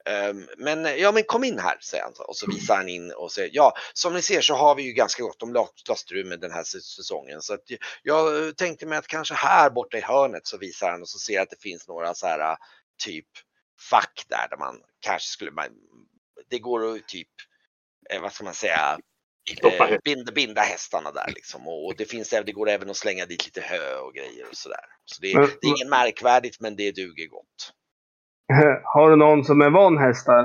Ehm, Men eh, ja, men kom in här, säger han och så visar han in och säger ja, som ni ser så har vi ju ganska gott om last- lastutrymme den här säs- säsongen så att jag eh, tänkte mig att kanske här borta i hörnet så visar han och så ser jag att det finns några så här typ fack där där man kanske skulle man, det går att typ, vad ska man säga, eh, binda, binda hästarna där liksom. Och, och det finns det går även att slänga dit lite hö och grejer och sådär. Så det, Men- det är inget märkvärdigt men det duger gott. Har du någon som är van hästar?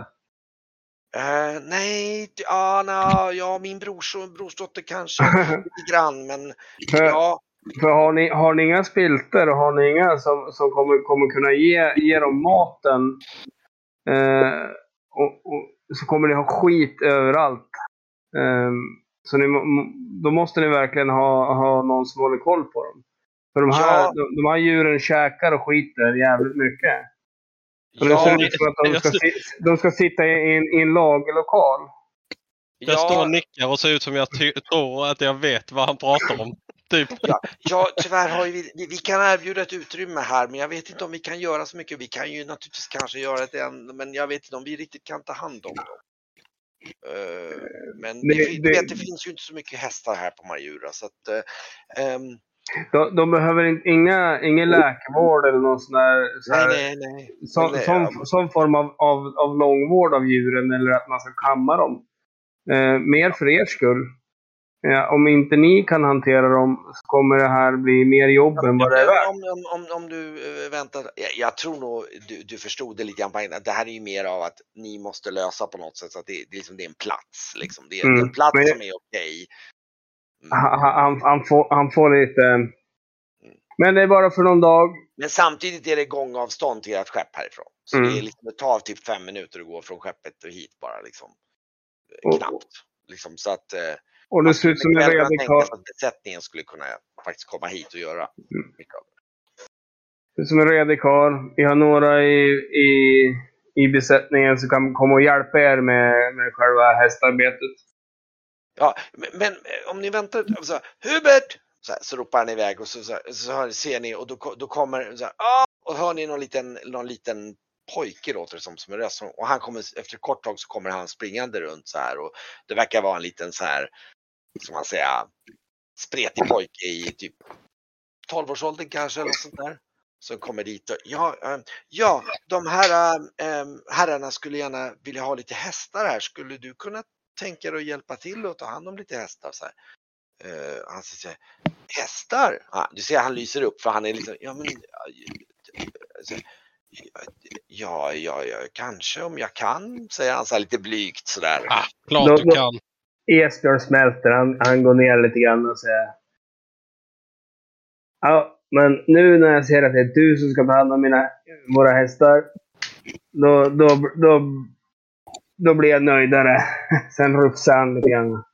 Eh, nej, ja, na, ja, min brors, brorsdotter kanske lite grann men ja, för har, ni, har ni inga spilter och har ni inga som, som kommer, kommer kunna ge, ge dem maten eh, och, och, så kommer ni ha skit överallt. Eh, så ni, då måste ni verkligen ha, ha någon som håller koll på dem. För de här, Ja. de, de här djuren käkar och skiter jävligt mycket. Och det ja, ser ut som att de ska, de ska sitta i en, i en lagerlokal. Jag står och ja, nickar och ser ut som jag tror att jag vet vad han pratar om. Typ. ja, tyvärr har ju vi, vi, vi kan erbjuda ett utrymme här men jag vet inte om vi kan göra så mycket. Vi kan ju naturligtvis kanske göra det än, men jag vet inte om vi riktigt kan ta hand om dem. Eh, men Det- det, det- vet, det finns ju inte så mycket hästar här på Majura så att ehm, De, de behöver in, inga, ingen läkarvård eller någon sån där, så här, Nej, nej, nej. sån, ja. sån form av, av, av långvård av djuren eller att man ska kamma dem. Eh, mer för er skull. Ja, om inte ni kan hantera dem så kommer det här bli mer jobb än vad det är värt. Om, om, om, om du eh, väntar, jag, jag tror nog du, du förstod det lite grann det här är ju mer av att ni måste lösa på något sätt så att det, det, är, liksom, det är en plats. Liksom. Det är Mm, en plats men- som är okej. Mm. Han, han, han, får, han får lite... Men det är bara för någon dag. Men samtidigt är det gångavstånd till ert skepp härifrån. Så Mm. det, är liksom, det tar typ fem minuter att gå från skeppet och hit bara liksom. Och- Knappt. Liksom, så att, Och det ser ut som en redig karl. att besättningen skulle kunna faktiskt komma hit och göra Mm. mycket av det. Det är som en redig karl. Vi har några i, i, i besättningen som kan komma och hjälpa er med, med själva hästarbetet. Ja, men, men eh, om ni väntar, så här, Hubert! Så, här, så ropar han iväg och så, så, så ser ni och då, då kommer så här, ah! och hör ni någon liten, någon liten pojke låter det som, som en röst och han kommer efter ett kort tag så kommer han springande runt så här och det verkar vara en liten så här, som man säga, spretig pojke i typ 12-årsåldern kanske eller sånt där. Som kommer dit och ja, eh, ja de här äh, herrarna skulle gärna vilja ha lite hästar här. Skulle du kunna tänka dig att hjälpa till och ta hand om lite hästar? Så här. Eh, han säger hästar? Ja, du ser han lyser upp för han är liksom, ja men ja, så här, ja, ja, ja, kanske om jag kan, säger han så här lite blygt sådär. Ah, klart du kan. Esbjörn smälter. Han, han går ner lite grann och säger. Ja, men nu när jag ser att det är du som ska ta hand om mina, våra hästar. Då, då, då, då blir jag nöjdare. Sen rufsar han lite grann.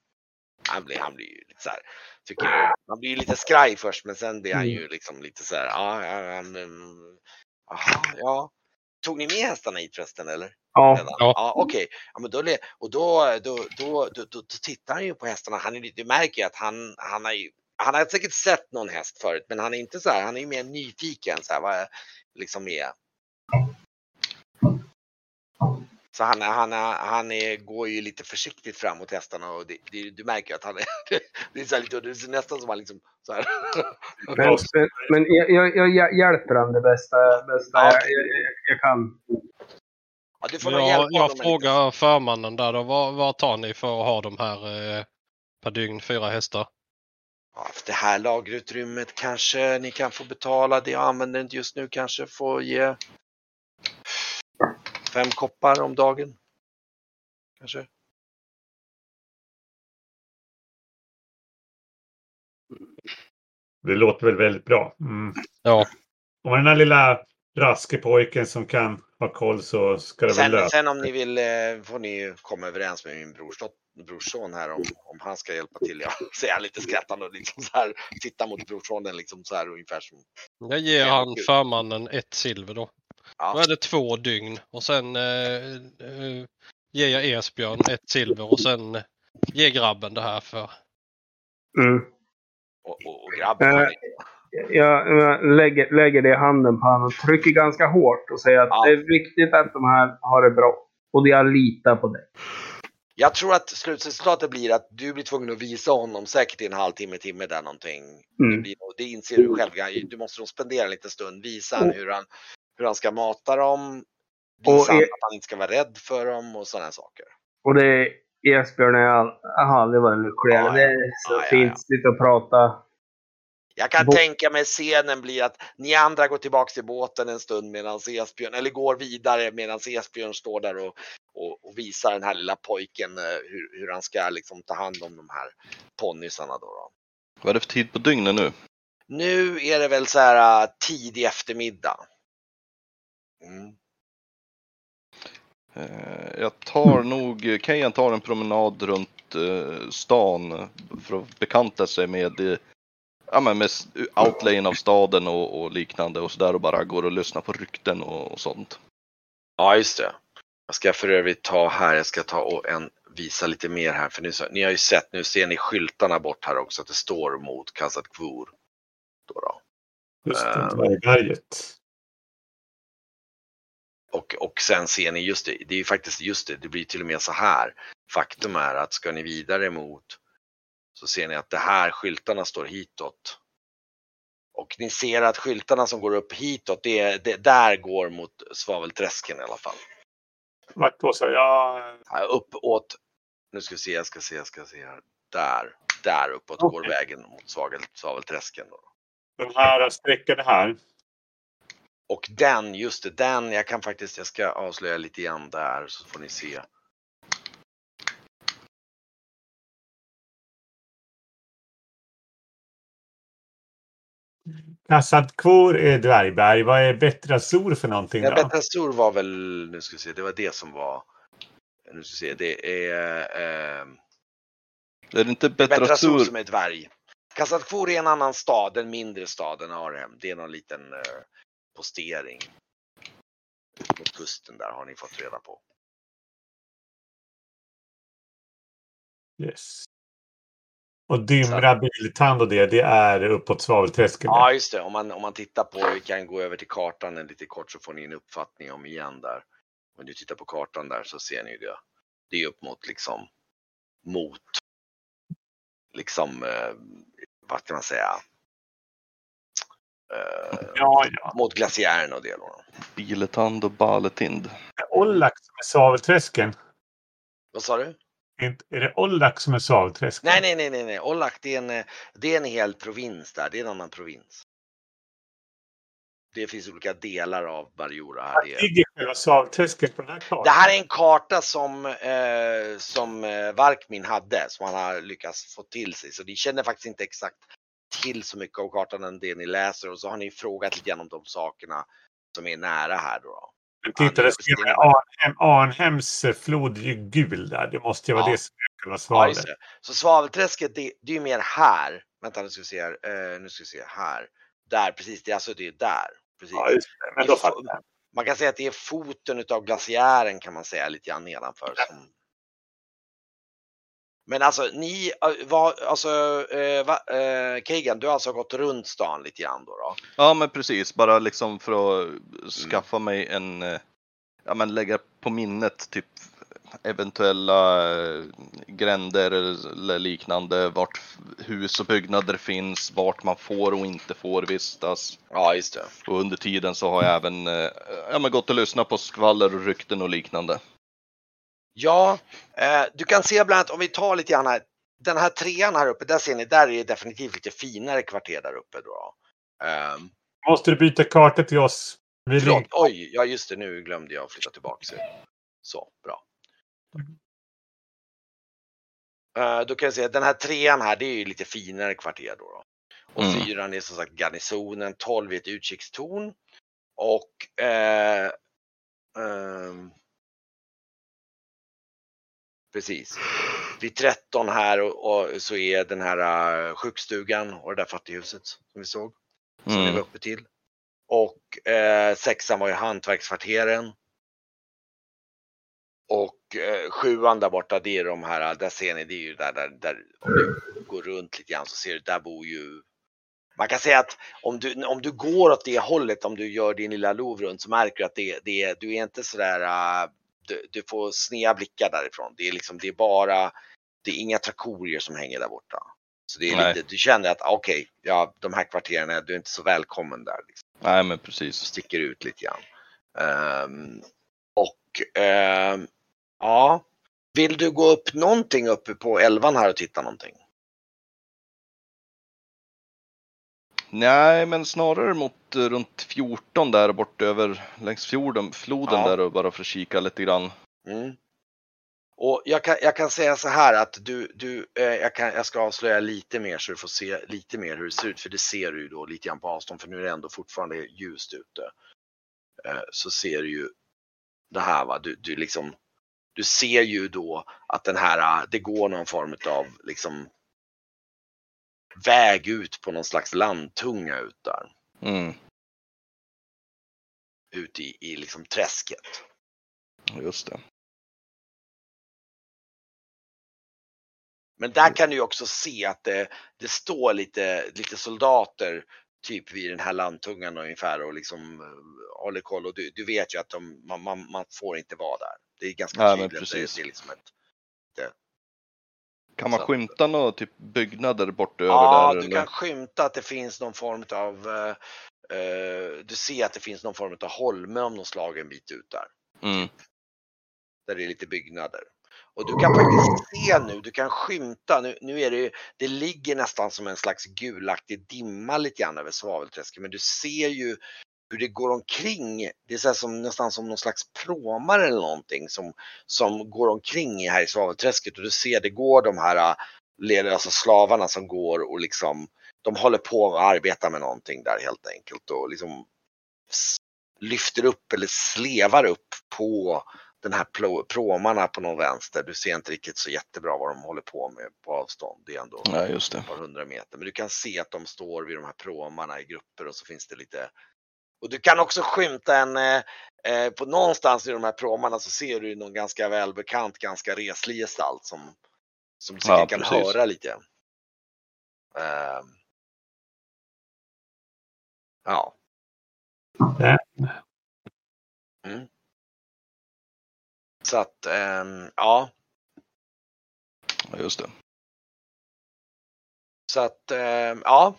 Han blir, han blir ju lite så här, tycker jag, man blir lite skraj först men sen blir han Mm. ju liksom lite så här, ja, ja, han, mm, aha, ja. Tog ni med hästarna hit förresten eller? Ja? Ja. ja Okej, ja, men då, och då, då, då, då, då, då tittar han ju på hästarna. Han är, du märker ju att han, han har ju, han har säkert sett någon häst förut men han är inte så här, han är ju mer nyfiken så här, vad liksom är. Så han, han, han är, går ju lite försiktigt fram mot hästarna och det, det, du märker att han är, det är, så lite, det är nästan som han liksom så här. men, men, jag, jag, jag hjälper han det bästa, bästa Ja, jag, okej. jag, jag kan. Ja, du får Jag, jag med lite. frågar förmannen där då. Vad, vad tar ni för att ha de här eh, per dygn, fyra hästar? Ja, för det här lagerutrymmet kanske ni kan få betala. Det jag använder inte just nu kanske får ge fem koppar om dagen. Kanske. Det låter väl väldigt bra. Mm. Ja, Och den här lilla raske pojken som kan ha koll så ska det väl Sen, lösa. sen om ni vill eh, får ni ju komma överens med min brorsdot, brorson här om, om han ska hjälpa till. Ja, säger han lite skrattande och liksom så här, tittar mot brorsonen liksom så här ungefär som. jag ger han förmannen ett silver då. Då Ja, är det två dygn och sen eh, eh, ger jag Esbjörn ett silver och sen ger grabben det här för. Mm. och, och, och grabben. Eh, Jag, jag lägger, lägger det i handen på honom och trycker ganska hårt och säger att Ja. det är viktigt att de här har det bra. Och jag litar på dig. Jag tror att slutresultatet blir att du blir tvungen att visa honom säkert i en halvtimme, timme där någonting. Det, Mm. blir, nog- det inser du själv. Du måste nog spendera en liten stund. Visa han hur han, hur han ska mata dem. Visa Och är- att han inte ska vara rädd för dem och sådana saker. Och det Esbjörn är all... Aha, det var lyckligare. Ja, ja. Det är så Ja, ja, fint. ja. Sitta och prata. Jag kan Bo- tänka mig scenen blir att ni andra går tillbaks till båten en stund medan Esbjörn, eller går vidare medan Esbjörn står där och, och, och visar den här lilla pojken eh, hur, hur han ska liksom ta hand om de här ponnysarna då. då. Vad är det för tid på dygnet nu? Nu är det väl så här uh, tidig eftermiddag. Mm. Eh, Jag tar nog, Kejan tar en promenad runt eh, stan för att bekanta sig med, eh, ja, men med outlayen av staden och, och liknande och sådär och bara går och lyssnar på rykten och, och sånt. Ja, just det. Jag ska för övrigt ta här, jag ska ta och en, visa lite mer här för ni, så- ni har ju sett, nu ser ni skyltarna bort här också att det står mot Kasat Kvor. Då då. Just det, dvärgberget. Och, och sen ser ni, just det, det är ju faktiskt just det, det blir till och med så här. Faktum är att ska ni vidare mot så ser ni att det här skyltarna står hitåt. Och ni ser att skyltarna som går upp hitåt, det, det där går mot svavelträsken i alla fall. Så jag... Ja, Uppåt, nu ska vi se, jag ska se, jag ska se här. Där, där uppåt går Okej. vägen mot svavel, svavelträsken. Då. De här sträckorna här. Och den, just det, den, jag kan faktiskt, jag ska avslöja lite grann där så får ni se. Kassandkvor är dvärgberg. Vad är Bettrasor för någonting Ja, då? Betasur var väl, nu ska vi se, det var det som var, nu ska vi se, det är eh, Är det inte Betrasur Betrasur? som är dvärg. Kassandkvor är en annan stad, en mindre stad än Arhem. Det är någon liten eh, postering. Mot kusten där har ni fått reda på. Yes. Och Dymra, Biltand och det, det är uppåt Svavelträsket. Ja, just det. Om man, om man tittar på, vi kan gå över till kartan en lite kort så får ni en uppfattning om igen där. Om ni tittar på kartan där så ser ni ju det. Det är upp mot liksom, mot, liksom, eh, vad kan man säga? Eh, Ja, ja. Mot glaciären och det. Biletand och Baletind. Ollak som är Svavelträsken. Vad sa du? Är det Ollak som är Svavelträsken? Nej, nej, nej, nej, nej. Ollak, det är en, det är en hel provins där. Det är en annan provins. Det finns olika delar av Barjora här. Det är, ligger själva Svavelträsket på den här kartan? Det här är en karta som, eh, som eh, Varkmin hade, som han har lyckats få till sig. Så ni känner faktiskt inte exakt till så mycket av kartan än det ni läser och så har ni frågat lite grann om de sakerna som är nära här då. Men titta, det står med Arnhem, Arnhems flod är ju gul där. Det måste ju vara Ja. det som är själva Ja, svavlet. det. Så svavelträsket, det, det är ju mer här. Vänta, nu ska vi se här. Eh, nu ska vi se här. Där, precis. Det alltså det är där. Precis. Ja, just det. Men då fattar jag. Man kan säga att det är foten utav glaciären kan man säga lite grann nedanför. Som... Men alltså ni, eh, var, alltså eh, va, eh, Kegan, du har alltså gått runt stan lite grann då? då? Ja men precis, bara liksom för att skaffa mig en, ja men lägga på minnet typ eventuella gränder eller liknande, vart hus och byggnader finns, vart man får och inte får vistas. Ja, just det. Och under tiden så har jag även ja, men gått och lyssnat på skvaller och rykten och liknande. Ja, eh, du kan se bland annat om vi tar lite grann här. Den här trean här uppe, där ser ni, där är det definitivt lite finare kvarter där uppe då. Ehm, Måste du byta karta till oss? Vi Förlåt, oj, ja just det, nu glömde jag att flytta tillbaka. Så, så bra. Eh, då kan jag säga att den här trean här, det är ju lite finare kvarter då. då. Och Mm. fyran är som sagt garnisonen, 12 är ett utkikstorn. Och eh, ehm, Precis. Vid 13 här och, och så är den här uh, sjukstugan och det där fattighuset som vi såg. Som ni var Mm. uppe till. Och eh, sexan var ju hantverkskvarteren. Och eh, sjuan där borta, det är de här, där ser ni, det är ju där, där, där om du går runt lite grann så ser du, där bor ju man kan säga att om du, om du går åt det hållet, om du gör din lilla lov runt så märker du att det, det, du är inte sådär, du, du får sneda blickar därifrån. Det är liksom, det är bara, det är inga trakorier som hänger där borta. Så det är Nej. lite, du känner att okej, ja de här kvarteren, du är inte så välkommen där. Liksom Nej men precis. sticker ut lite grann. Ehm, och ehm, ja, vill du gå upp någonting uppe på elvan här och titta någonting? Nej, men snarare mot eh, runt 14 där bort över längs fjorden, floden Ja. där och bara för att kika lite grann. Mm. Och jag kan, jag kan säga så här att du, du eh, jag, kan, jag ska avslöja lite mer så du får se lite mer hur det ser ut, för det ser du ju då lite grann på avstånd, för nu är det ändå fortfarande ljust ute. Eh, så ser du ju det här va, du, du liksom, du ser ju då att den här, det går någon form av liksom väg ut på någon slags landtunga ut där, Mm, ut i, i liksom träsket. just det. Men där kan du ju också se att det, det står lite, lite soldater typ vid den här landtungan ungefär och liksom eh, håller koll och du, du vet ju att de, man, man, man får inte vara där. Det är ganska Ja, tydligt. Det, precis. det är liksom ett, Kan man Så- skymta några typ byggnader bortöver Ja, där? du eller? kan skymta att det finns någon form av, eh, du ser att det finns någon form av holme om något slag en bit ut där. Mm. Där det är lite byggnader. Och du kan faktiskt se nu, du kan skymta, nu, nu är det ju, det ligger nästan som en slags gulaktig dimma lite grann över svavelträsket, men du ser ju hur det går omkring. Det är så som, nästan som någon slags pråmar eller någonting som, som går omkring här i svavelträsket och du ser det går de här äh, leder, alltså slavarna som går och liksom de håller på att arbeta med någonting där helt enkelt och liksom lyfter upp eller slevar upp på den här pråmarna på någon vänster. Du ser inte riktigt så jättebra vad de håller på med på avstånd. Det är ändå Ja, ett par hundra meter. Men du kan se att de står vid de här pråmarna i grupper och så finns det lite och du kan också skymta en, eh, eh, på någonstans i de här pråmarna så ser du någon ganska välbekant, ganska reslig gestalt som, som du säkert Ja, kan precis. höra lite. Eh, ja. Mm. Så att, ehm, ja. Ja, just det. Så att, ehm, ja.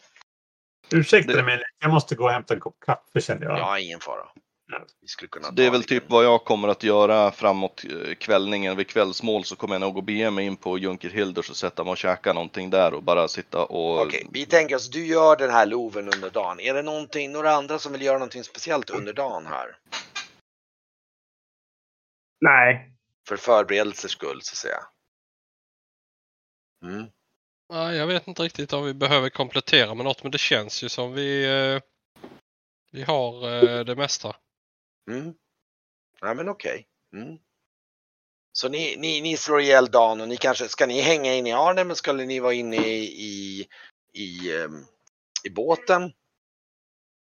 Ursäkta Det- mig, jag måste gå och hämta en kopp kaffe känner jag. Ja, ingen fara. Ja. Vi skulle kunna Det är väl typ vad jag kommer att göra framåt eh, kvällningen. Vid kvällsmål så kommer jag nog att bege mig in på Junker Hilders och sätta mig och käka någonting där och bara sitta och... Okej, vi tänker oss, du gör den här loven under dagen. Är det någonting, några andra som vill göra någonting speciellt under dagen här? Nej. För förberedelsers skull så att säga. Mm. Nej, jag vet inte riktigt om vi behöver komplettera med något, men det känns ju som vi, eh, vi har eh, det mesta. Mm. Ja men okej. Mm. Så ni, ni, ni slår ihjäl dagen och ni kanske, ska ni hänga in i Arnhem eller skulle ni vara inne i, i, i, ehm, i båten?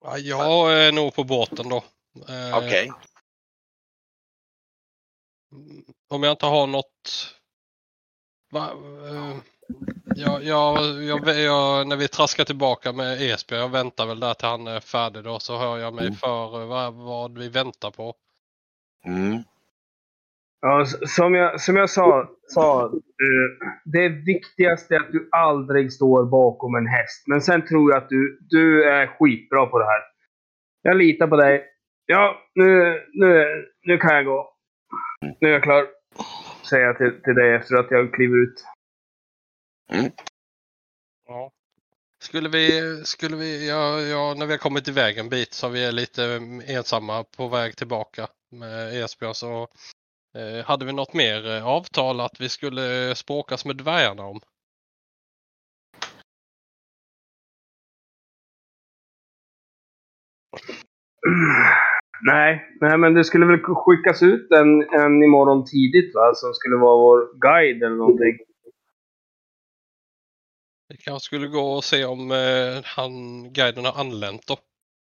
Ja, jag är nog på båten då. Eh, Okej. Om jag inte har något... Va, eh, jag, jag, jag, jag, när vi traskar tillbaka med Esbjörn, jag väntar väl där till han är färdig då, så hör jag mig Mm. för eh, vad, vad vi väntar på. Mm. Ja, som, jag, som jag sa, sa eh, det viktigaste är att du aldrig står bakom en häst. Men sen tror jag att du, du är skitbra på det här. Jag litar på dig. Ja, nu, nu, nu kan jag gå. Nu är jag klar. Säger jag till, till dig efter att jag kliver ut. Ja. Skulle vi, skulle vi ja, ja, när vi har kommit iväg en bit så vi är lite ensamma på väg tillbaka med Esbjörn så eh, hade vi något mer eh, avtal att vi skulle språkas med dvärgarna om? Nej, nej, men det skulle väl skickas ut en, en imorgon tidigt va? Som skulle vara vår guide eller någonting. Vi kanske skulle gå och se om eh, han, guiden har anlänt då.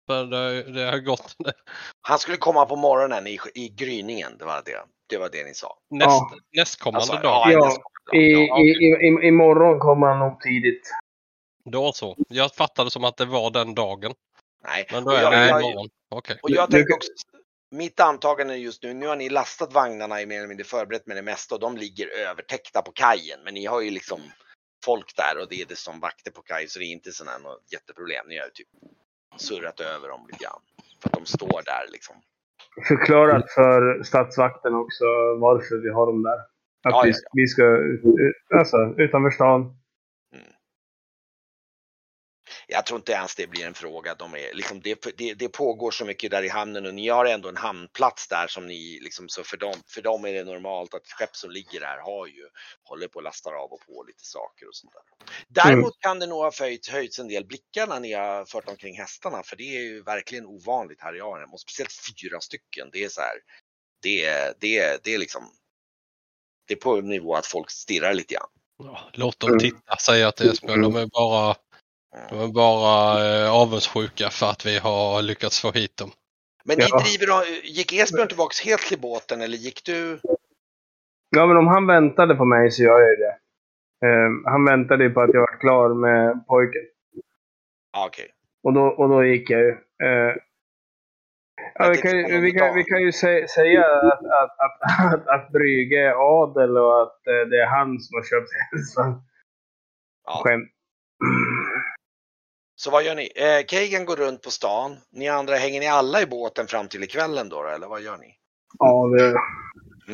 För det, det har gått Han skulle komma på morgonen i, i gryningen, det var det. Det var det ni sa. näst, Ja. nästkommande Alltså, dag. Ja, nästa- I, ja, i, i, i, imorgon kommer han nog tidigt. Då så. Jag fattade som att det var den dagen. Nej. Men då är jag- det jag- imorgon. Okej. Och jag också, mitt antagande just nu, nu har ni lastat vagnarna i mer eller mindre förberett med det mesta och de ligger övertäckta på kajen. Men ni har ju liksom folk där och det är det som vakter på kaj så det är inte sådana här något jätteproblem. Ni har typ surrat över dem lite grann. För att de står där liksom. Förklarat för stadsvakten också varför vi har dem där. Att Ja, vi, ja, ja. vi ska alltså, utanför stan. Jag tror inte ens det blir en fråga. De är, liksom, det, det, det pågår så mycket där i hamnen och ni har ändå en hamnplats där som ni, liksom, så för dem, för dem är det normalt att skepp som ligger där har ju, håller på och lastar av och på lite saker och sånt där. Däremot kan det nog ha höjts, höjts en del blickar när ni har fört omkring hästarna för det är ju verkligen ovanligt här i Arnhem och speciellt fyra stycken. Det är så här, det är, det är, det är liksom, det är på en nivå att folk stirrar lite grann. Ja, låt dem Mm. titta, säger till Esbjörn. De är bara, de är bara eh, avundsjuka för att vi har lyckats få hit dem. Men ni Ja. driver, då- gick Esbjörn tillbaks helt till båten eller gick du? Ja, men om han väntade på mig så gör jag ju det. Ehm, han väntade ju på att jag var klar med pojken. Ja, okej. Och då, och då gick jag ju. Eh, Ja, vi, kan, ju- vi, kan, vi kan ju sä, säga att, att, att, att, att Brygge är adel och att eh, det är han som har köpt hästar. Ja. Skämt. Så vad gör ni? Eh, Kagan går runt på stan. Ni andra, hänger ni alla i båten fram till ikvällen då, eller vad gör ni? Ja, det,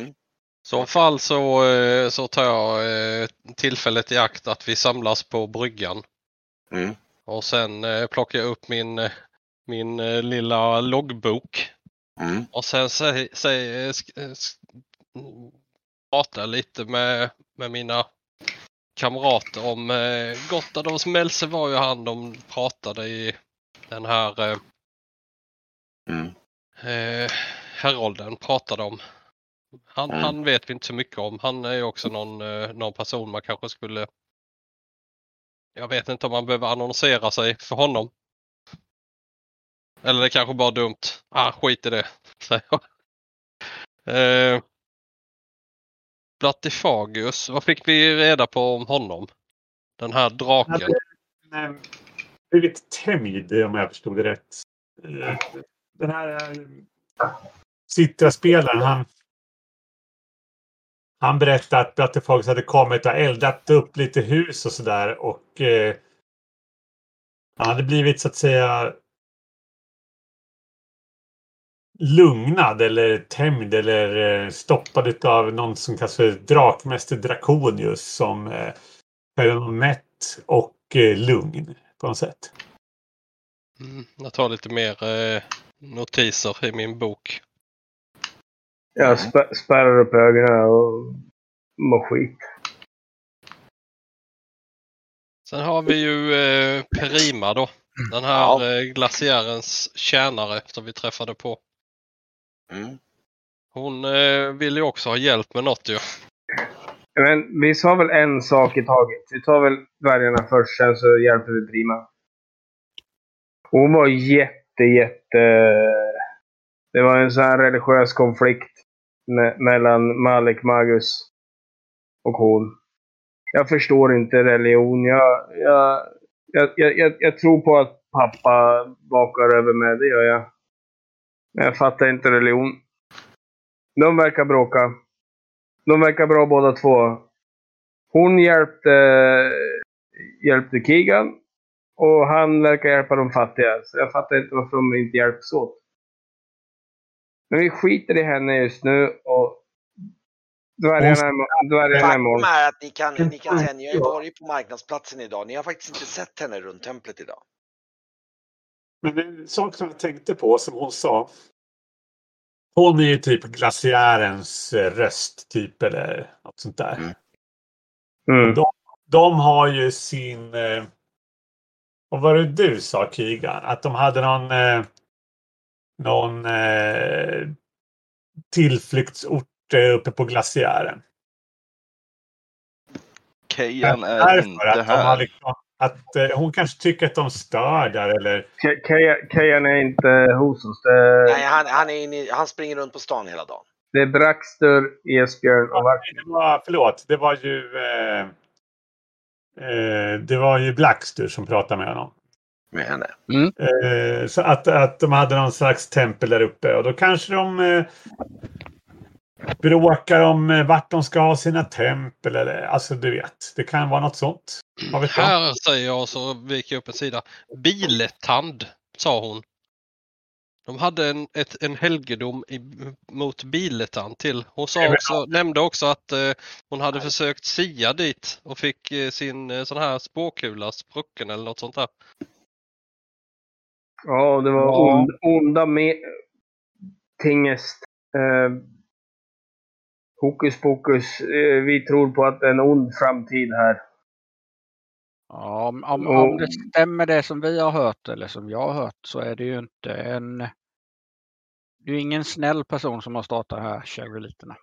I så fall så, eh, så tar jag eh, tillfället i akt att vi samlas på bryggan. Mm. Och sen eh, plockar jag upp min, min lilla loggbok. Mm. Och sen säg, säg, mm, prata lite med, med mina kamrater om eh, Gottadovs Mälse var ju han de pratade i den här eh, Mm. eh, Herolden pratade om. Han, Mm. han vet vi inte så mycket om. Han är ju också någon, eh, någon person man kanske skulle... Jag vet inte om man behöver annonsera sig för honom. Eller det kanske bara dumt. Ah, skit i det, säger jag. Eh, Blattifagius, vad fick vi reda på om honom? Den här draken. Han hade eh, blivit tämjd om jag förstod det rätt. Eh, den här eh, Citra-spelaren han han berättade att Blattefags hade kommit och eldat upp lite hus och sådär och eh, han hade blivit så att säga lugnad eller tämjd eller eh, stoppad av någon som kallas för Drakmäster Drakonius som eh, är mätt och eh, lugn på något sätt. Mm, jag tar lite mer eh, notiser i min bok. jag spä, spärrar upp ögonen och mår skit. Sen har vi ju eh, Perima då. Den här Ja. glaciärens tjänare som vi träffade på. Mm. Hon eh, vill ju också ha hjälp med något ju. Men vi sa väl en sak i taget. Vi tar väl dvärgarna först, sen så hjälper vi Prima. Hon var jätte, jätte... Det var en sån här religiös konflikt me- mellan Malik Magus och hon. Jag förstår inte religion. Jag, jag, jag, jag, jag, tror på att pappa vakar över med, det gör jag. Jag fattar inte religion. De verkar bråka. De verkar bra båda två. Hon hjälpte, hjälpte Keegan och han verkar hjälpa de fattiga. Så jag fattar inte varför de inte hjälps åt. Men vi skiter i henne just nu och dvärgarna är, är Faktum mål. är att ni kan, ni kan säga, ni har ju varit på marknadsplatsen idag. Ni har faktiskt inte sett henne runt templet idag. Men en sak som jag tänkte på som hon sa. Hon är ju typ glaciärens eh, röst typ eller något sånt där. Mm. Mm. De har ju sin... Eh, vad var det du sa Kigan? Att de hade någon... Eh, någon eh, tillflyktsort eh, uppe på glaciären. Kejan är Därför inte att, de har här. liksom, att eh, hon kanske tycker att de stör där eller... Ke- Keja- Kejan är inte hos oss. Det, Nej, han, han, är inne, han springer runt på stan hela dagen. det är Braxter, Esbjörn och Vart. Det var, förlåt, det var ju... Eh, eh, det var ju Blackster som pratade med honom. Med henne. Eh, så att, att de hade någon slags tempel där uppe och då kanske de eh, bråkar om eh, vart de ska ha sina tempel eller alltså du vet. Det kan vara något sånt. Här säger jag så viker jag upp en sida. Biletand, sa hon. De hade en, ett, en helgedom i, mot Biletand till. Hon sa också, nämnde också att eh, hon hade försökt sia dit och fick eh, sin eh, sån här spåkula sprucken eller något sånt där. Ja, det var Ja. ond, onda med tingest. Eh, hokus pokus. Eh, vi tror på att det är en ond framtid här. Ja, om, om, Och- om det stämmer det som vi har hört eller som jag har hört så är det ju inte en... Det är ju ingen snäll person som har startat här Chevroliterna.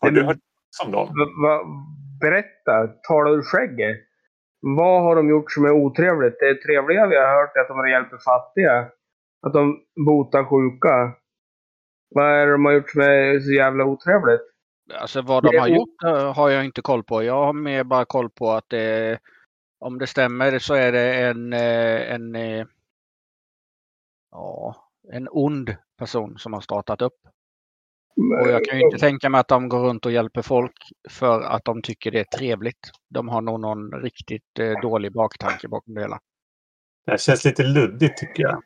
Har du hört dem? Va, va, berätta, tala ur skägget. Vad har de gjort som är otrevligt? Det trevliga vi har hört är att de hjälper fattiga. Att de botar sjuka. Vad är det de har gjort som är så jävla otrevligt? Alltså vad de har gjort eh, har jag inte koll på. Jag har mer bara koll på att det, om det stämmer så är det en, eh, en eh, ja, en ond person som har startat upp. Och jag kan ju inte tänka mig att de går runt och hjälper folk för att de tycker det är trevligt. De har nog någon riktigt dålig baktanke bakom det hela. Det känns lite luddigt tycker jag.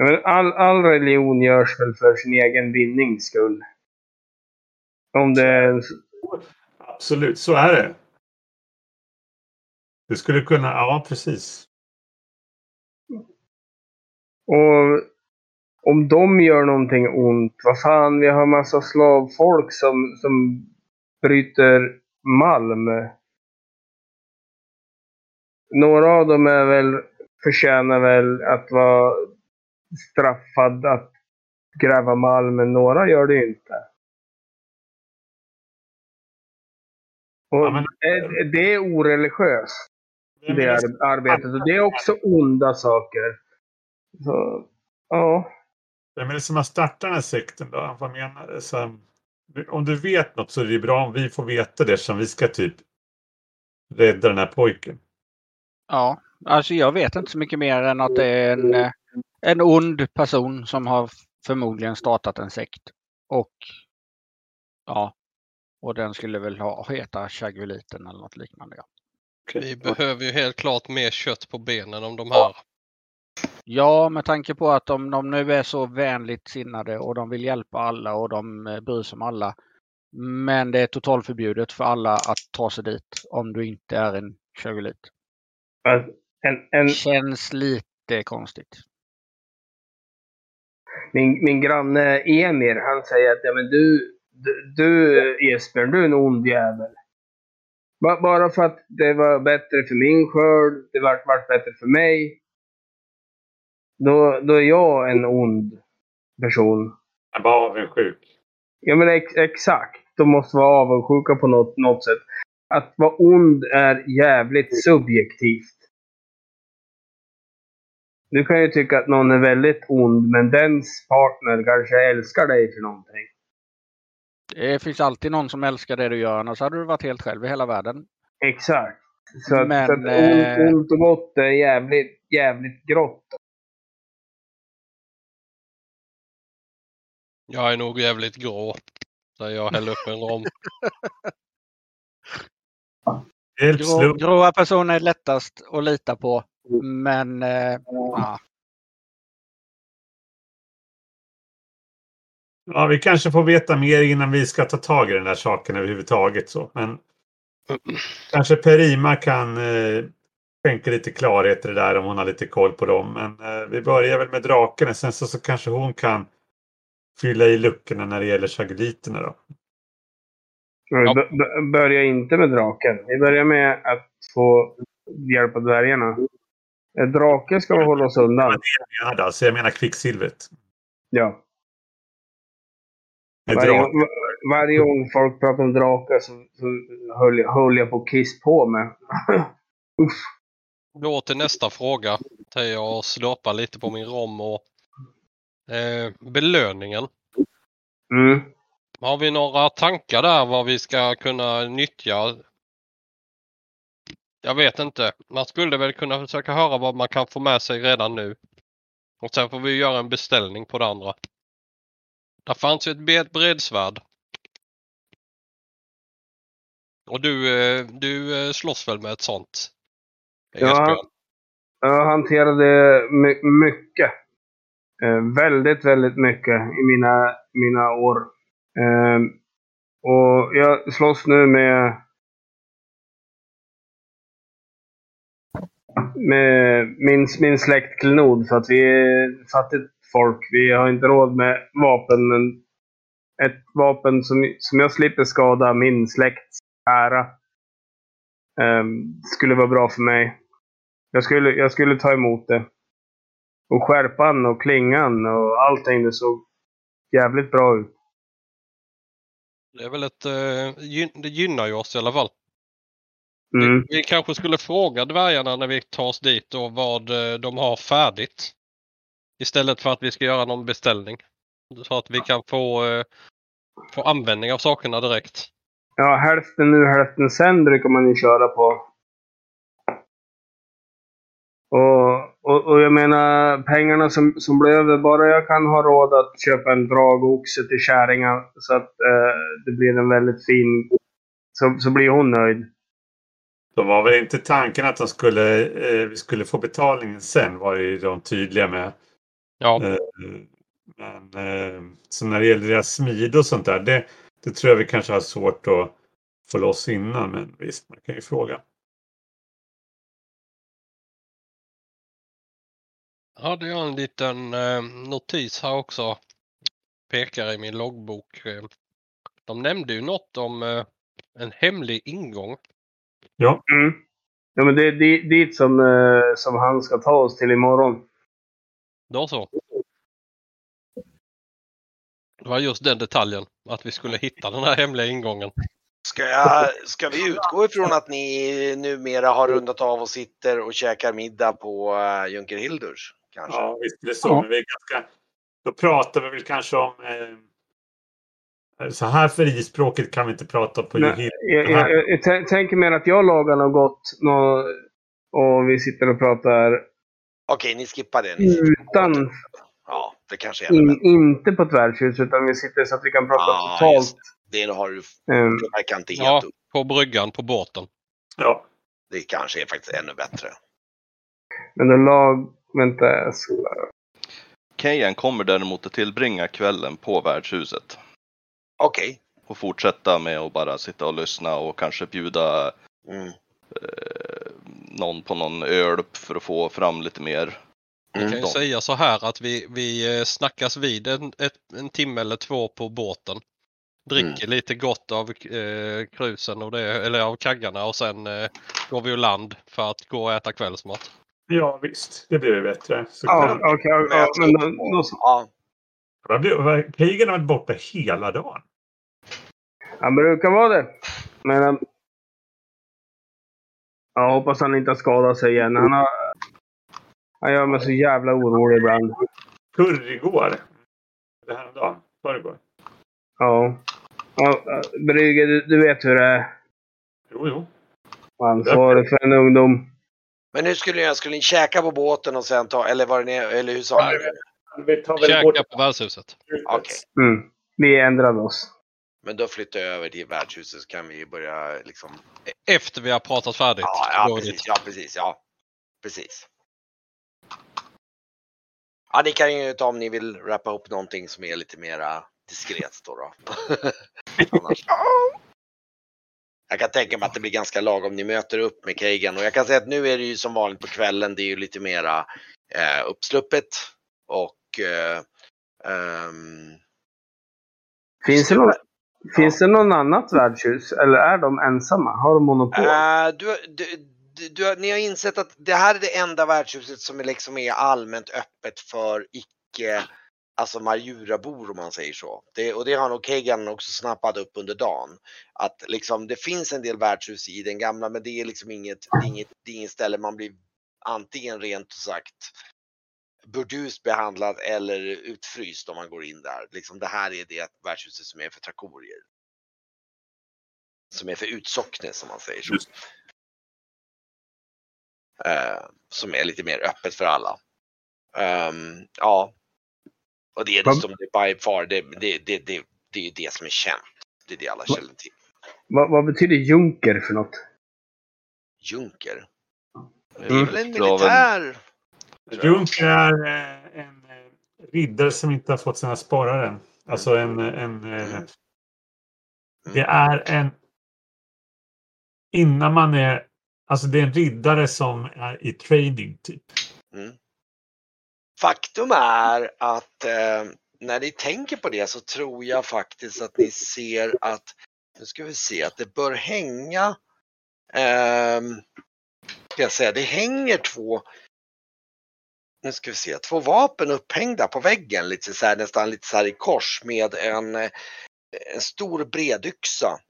Men all, all religion görs väl för sin egen vinnings skull. Om det. Absolut, så är det. Du skulle kunna, ja precis. Och om de gör någonting ont, vad fan, vi har massa slavfolk som, som bryter malm. Några av dem är väl, förtjänar väl att vara straffad att gräva malm, men några gör det inte. Och Ja, men- det, det är oreligiöst, det är det ar- arbetet. Och det är också onda saker. Så, ja. Vem är det som har startat den här sekten då? Vad menar du? Så, om du vet något så är det bra om vi får veta det som vi ska typ rädda den här pojken. Ja, alltså jag vet inte så mycket mer än att det är en, eh, en ond person som har förmodligen startat en sekt. Och ja, och den skulle väl ha, heta Chaguliten eller något liknande. Ja. Vi behöver ju helt klart mer kött på benen om de här. ja, med tanke på att de, de nu är så vänligt sinnade och de vill hjälpa alla och de eh, bryr sig om alla. Men det är totalförbjudet för alla att ta sig dit om du inte är en Chagulit. Alltså, En, en, Känns lite konstigt. Min, min granne Emir, han säger att ja, men du, du, du Jesper, du är en ond jävel. Ba- Bara för att det var bättre för min skörd, det vart, vart bättre för mig. Då, då är jag en ond person. Jag var avundsjuk. Ja men ex, exakt. De måste vara avundsjuka på något, något sätt. Att vara ond är jävligt subjektivt. Du kan ju tycka att någon är väldigt ond, men dens partner kanske älskar dig för någonting. Det finns alltid någon som älskar det du gör, annars hade du varit helt själv i hela världen. Exakt. Så Men, så att eh, ont, ont och gott är jävligt, jävligt grått. Jag är nog jävligt grå. Så jag häller upp en rom. Grå, gråa personer är lättast att lita på. Men eh, ja, Ja, vi kanske får veta mer innan vi ska ta tag i den här saken överhuvudtaget. Så. Men kanske Perima kan eh, skänka lite klarhet i det där om hon har lite koll på dem. Men eh, vi börjar väl med drakarna. Sen så, så kanske hon kan fylla i luckorna när det gäller chagoliterna då. Ja. b- b- börjar inte med draken. Vi börjar med att få hjälpa dvärgarna. Eh, Drake ska vi hålla oss undan. Jag menar alltså, jag menar kvicksilvret. Ja. Varje, gång folk pratar om drakar så, så höll, jag- höll jag på att kiss på mig. Då till nästa fråga. Tar jag och slåpar lite på min rom och eh, belöningen. Mm. Har vi några tankar där vad vi ska kunna nyttja? Jag vet inte. Man skulle väl kunna försöka höra vad man kan få med sig redan nu. Och sen får vi göra en beställning på det andra. Där fanns ju ett bredsvärd. Och du, eh, du eh, slåss väl med ett sånt? Ja. Jag hanterade my mycket. Eh, väldigt, väldigt mycket i mina, mina år. Och jag slåss nu med med min, min släkt klenod för att vi är fattigt folk. Vi har inte råd med vapen, men ett vapen som, som jag slipper skada min släkts ära eh, skulle vara bra för mig. Jag skulle, jag skulle ta emot det. Och skärpan och klingan och allting, det såg jävligt bra ut. Det är väl ett, eh, det gynnar ju oss i alla fall. Mm. Vi kanske skulle fråga dvärgarna när vi tar oss dit och vad eh, de har färdigt. Istället för att vi ska göra någon beställning. Så att vi kan få, eh, få användning av sakerna direkt. Ja, hälften nu, hälften sen brukar man ju köra på. Och, och, Och, och jag menar, pengarna som, som blir över, bara jag kan ha råd att köpa en dragoxe till kärringen så att eh, det blir en väldigt fin... Så, så blir hon nöjd. De var väl inte tanken att de skulle, eh, vi skulle få betalningen sen var ju de tydliga med. Ja, Eh, men eh, så när det gäller deras smid och sånt där, det, det tror jag vi kanske har svårt att få loss innan. Men visst, man kan ju fråga. hade jag en liten eh, notis här också. Pekar i min loggbok. Eh, De nämnde ju något om eh, en hemlig ingång. Mm. Ja, men det är di- dit som, eh, som han ska ta oss till imorgon. Då så. Det var just den detaljen, att vi skulle hitta den här hemliga ingången. Ska, jag, ska vi utgå ifrån att ni numera har rundat av och sitter och käkar middag på uh, Junker Hildurs? Kanske? Ja, visst är det så. Ja. Vi är ganska, då pratar vi väl kanske om... Eh, så här frispråkigt kan vi inte prata på Nej. Jag, jag, jag, jag tän- tänker mer att jag lagar något gott och vi sitter och pratar Okej, ni skippar det. Ni utan. Ja, det kanske är in, inte på ett värdshus, utan vi sitter så att vi kan prata Ja, totalt. just Det har du Um, det verkar inte helt Ja. upp. På bryggan på båten. Ja. Det kanske är faktiskt ännu bättre. men då lag... Vänta, jag ska... Kejan kommer däremot att tillbringa kvällen på värdshuset. Okej. Och fortsätta med att bara sitta och lyssna och kanske bjuda Mm. eh, någon på någon öl för att få fram lite mer. Jag kan ju säga så här att vi, vi eh, snackas vid en, ett, en timme eller två på båten. Dricker lite gott av eh, krusen och det, eller av kaggarna och sen eh, går vi ur land för att gå och äta kvällsmat. ja, visst. Det blir bättre. Så Ja, okej. ja, ja, men. Ja, Krigen har varit borta hela dagen. Han brukar vara det. Men... um, Jag hoppas han inte har skadat sig igen. Han, har, han gör mig så jävla orolig ibland. Förrgår. Det här dagen. Förrgår. Ja. ja Brygge, du, du vet hur det är. Jo, jo. Ansvarig för en ungdom. men hur skulle ni göra? Skulle ni käka på båten och sen ta, eller var det ni, eller hur sa ni? Vi tar väl bort Käka på värdshuset. Okej. Mm. Vi ändrade oss. Men då flyttar jag över till värdshuset så kan vi börja liksom. Efter vi har pratat färdigt. Ja, ja precis. Ja, precis. Ja, precis. Ja, ni kan ju ta om ni vill rappa upp någonting som är lite mera diskret då. då. Annars. Jag kan tänka mig att det blir ganska lagom. Ni möter upp med Kagan och jag kan säga att nu är det ju som vanligt på kvällen. Det är ju lite mera eh, uppsluppet och eh, ehm, Finns det, någon, finns det någon annat värdshus? Eller är de ensamma? Har de monopol? Uh, du, du, du, du, ni har insett att det här är det enda värdshuset som är, liksom är allmänt öppet för icke alltså Marjurabor om man säger så. Det, och det har nog Kegan också snappat upp under dagen. Att liksom det finns en del värdshus i den gamla men det är liksom inget, det är inget, det är inget ställe man blir antingen rent sagt burdust behandlad eller utfryst om man går in där. Liksom det här är det värdshuset som är för trakorier. Som är för utsocknes som man säger så. Just. Eh, som är lite mer öppet för alla. Ehm, ja. Och det är Vad- dessutom det by far, det, det, det, det, det är ju det som är känt. Det är det alla känner till. Vad, vad betyder junker för något? Junker. Det är Mm. väl en militär? Junker är eh, en eh, riddare som inte har fått sina sporrar än. Alltså en... en eh, det är en... Innan man är... Alltså det är en riddare som är i training typ. Mm. Faktum är att eh, när ni tänker på det så tror jag faktiskt att ni ser att, nu ska vi se, att det bör hänga, ehm, ska jag säga, det hänger två, nu ska vi se, två vapen upphängda på väggen lite så här, nästan lite så här i kors med en, eh, en stor bredyxa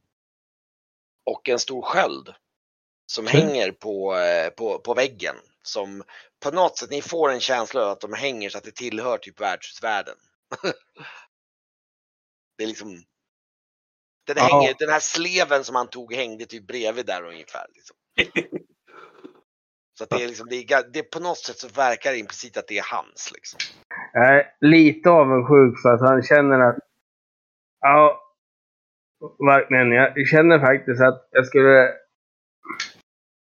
och en stor sköld som Okej. hänger på, eh, på, på väggen. Som på något sätt, ni får en känsla av att de hänger så att det tillhör typ värdshusvärlden. det är liksom den, Ja. hänger, den här sleven som han tog hängde typ bredvid där ungefär. Liksom. Så att det är liksom, det är, det på något sätt så verkar det implicit att det är hans liksom. Jag är lite avundsjuk för att han känner att... Ja, verkligen. Jag känner faktiskt att jag skulle...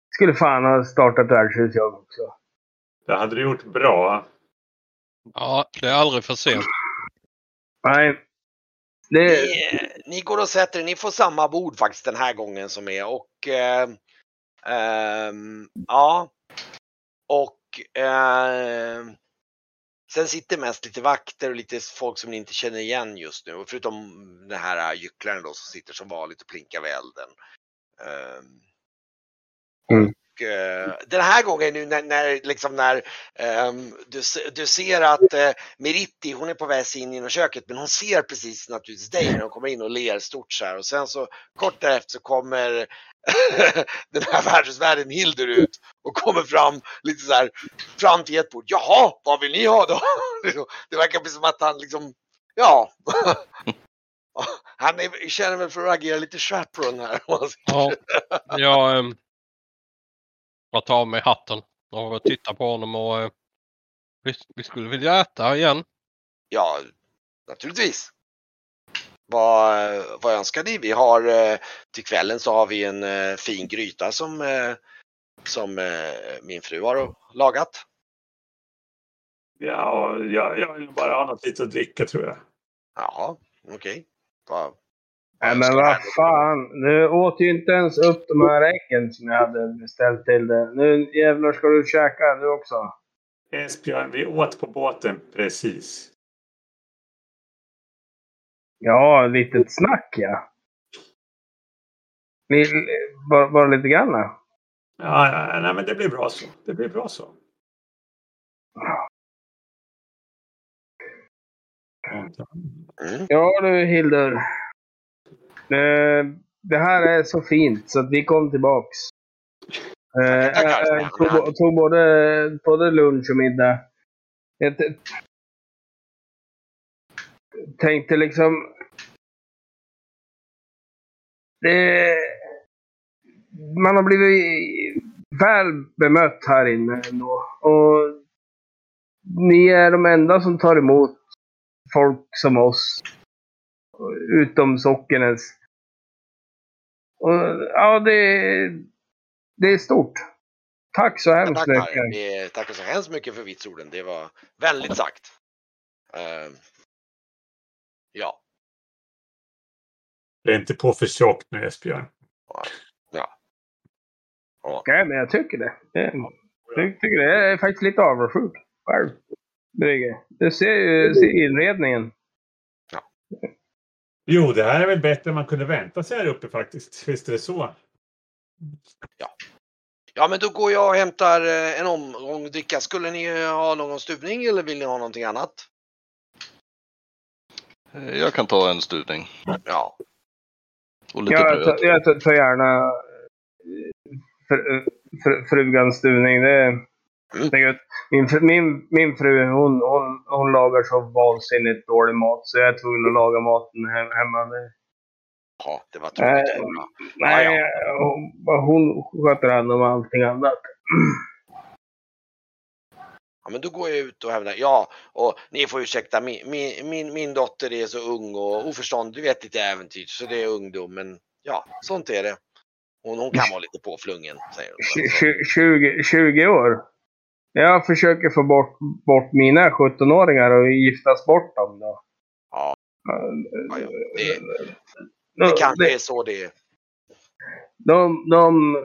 Skulle fan ha startat värdshus jag också. Det hade du gjort bra. Ja, det är aldrig för sent. Nej. Det... Ni, ni går och sätter er, ni får samma bord faktiskt den här gången som är och eh, ehm, ja. Och eh, sen sitter mest lite vakter och lite folk som ni inte känner igen just nu. Förutom den här gycklaren då som sitter som vanligt och plinkar vid elden. Mm. och, eh, den här gången nu när, när, liksom när ehm, du, du ser att eh, Meritti, hon är på väg in genom köket men hon ser precis naturligtvis dig när hon kommer in och ler stort så här och sen så kort därefter så kommer den här värdshusvärden Hildur ut och kommer fram lite så här fram till ett bord. Jaha, vad vill ni ha då? Det verkar precis som att han liksom, ja. Han är, känner väl för att agera lite chaperone här. Ja, jag, ehm, jag tar av mig hatten och tittar på honom och eh, vi, vi skulle vilja äta igen. Ja, naturligtvis. Vad, vad önskar ni? Vi har eh, till kvällen så har vi en eh, fin gryta som, eh, som min fru har lagat. Ja, jag, jag vill bara ha något lite att dricka tror jag. Jaha, okej. Vad- Nej men vad fan. Du åt ju inte ens upp de här äggen som jag hade beställt till dig. Nu jävlar ska du käka du också. Esbjörn, vi åt på båten precis. Ja, litet snack ja. Lill- Bara, bara lite grann. Ja, ja, nej, men det blir bra så. Det blir bra så. Mm. Ja du Hildur. Eh, Det här är så fint så att vi kom tillbaks. Eh, jag tog, bo- tog både, både lunch och middag. Tänkte liksom... Det, man har blivit väl bemött här inne ändå. Och ni är de enda som tar emot folk som oss. Utom Sockenäs. Och, ja, det, det är stort. Tack så Ja, hemskt tackar. mycket. Vi tackar så hemskt mycket för vitsorden. Det var väldigt sagt. Eh, ja, Det är inte på för tjockt nu Esbjörn. Okej, men jag tycker det. jag tycker det. Jag är faktiskt lite avundsjuk själv. Du ser ju ser inredningen. Jo, det här är väl bättre än man kunde vänta sig här uppe faktiskt. Visst är det så? ja, men då går jag och hämtar eh, en omgång dricka. Skulle ni ha någon stuvning eller vill ni ha någonting annat? Eh, Jag kan ta en stuvning. Ja, Och lite Jag bröd. jag tar, tar gärna eh, fr, fr, frugans stuvning. Det, det är gött. Min, min, min fru hon, hon, hon lagar så vansinnigt dålig mat så jag är tvungen att laga maten he- hemma. Det, ja det var tråkigt. Eh, Ja. nej, hon, hon sköter hand om allting annat. Ja, men då går jag ut och hämtar. Ja, och ni får ursäkta, min, min, min, min dotter är så ung och oförståndig, du vet lite äventyr, så det är ungdom. Men ja, sånt är det. Hon, hon kan vara lite påflungen, säger hon. Tju- 20, 20 år. Jag försöker få bort, bort mina 17-åringar och giftas bort dem då. Ja, Eh, ja. Det, de, det kanske är så det är. de, de,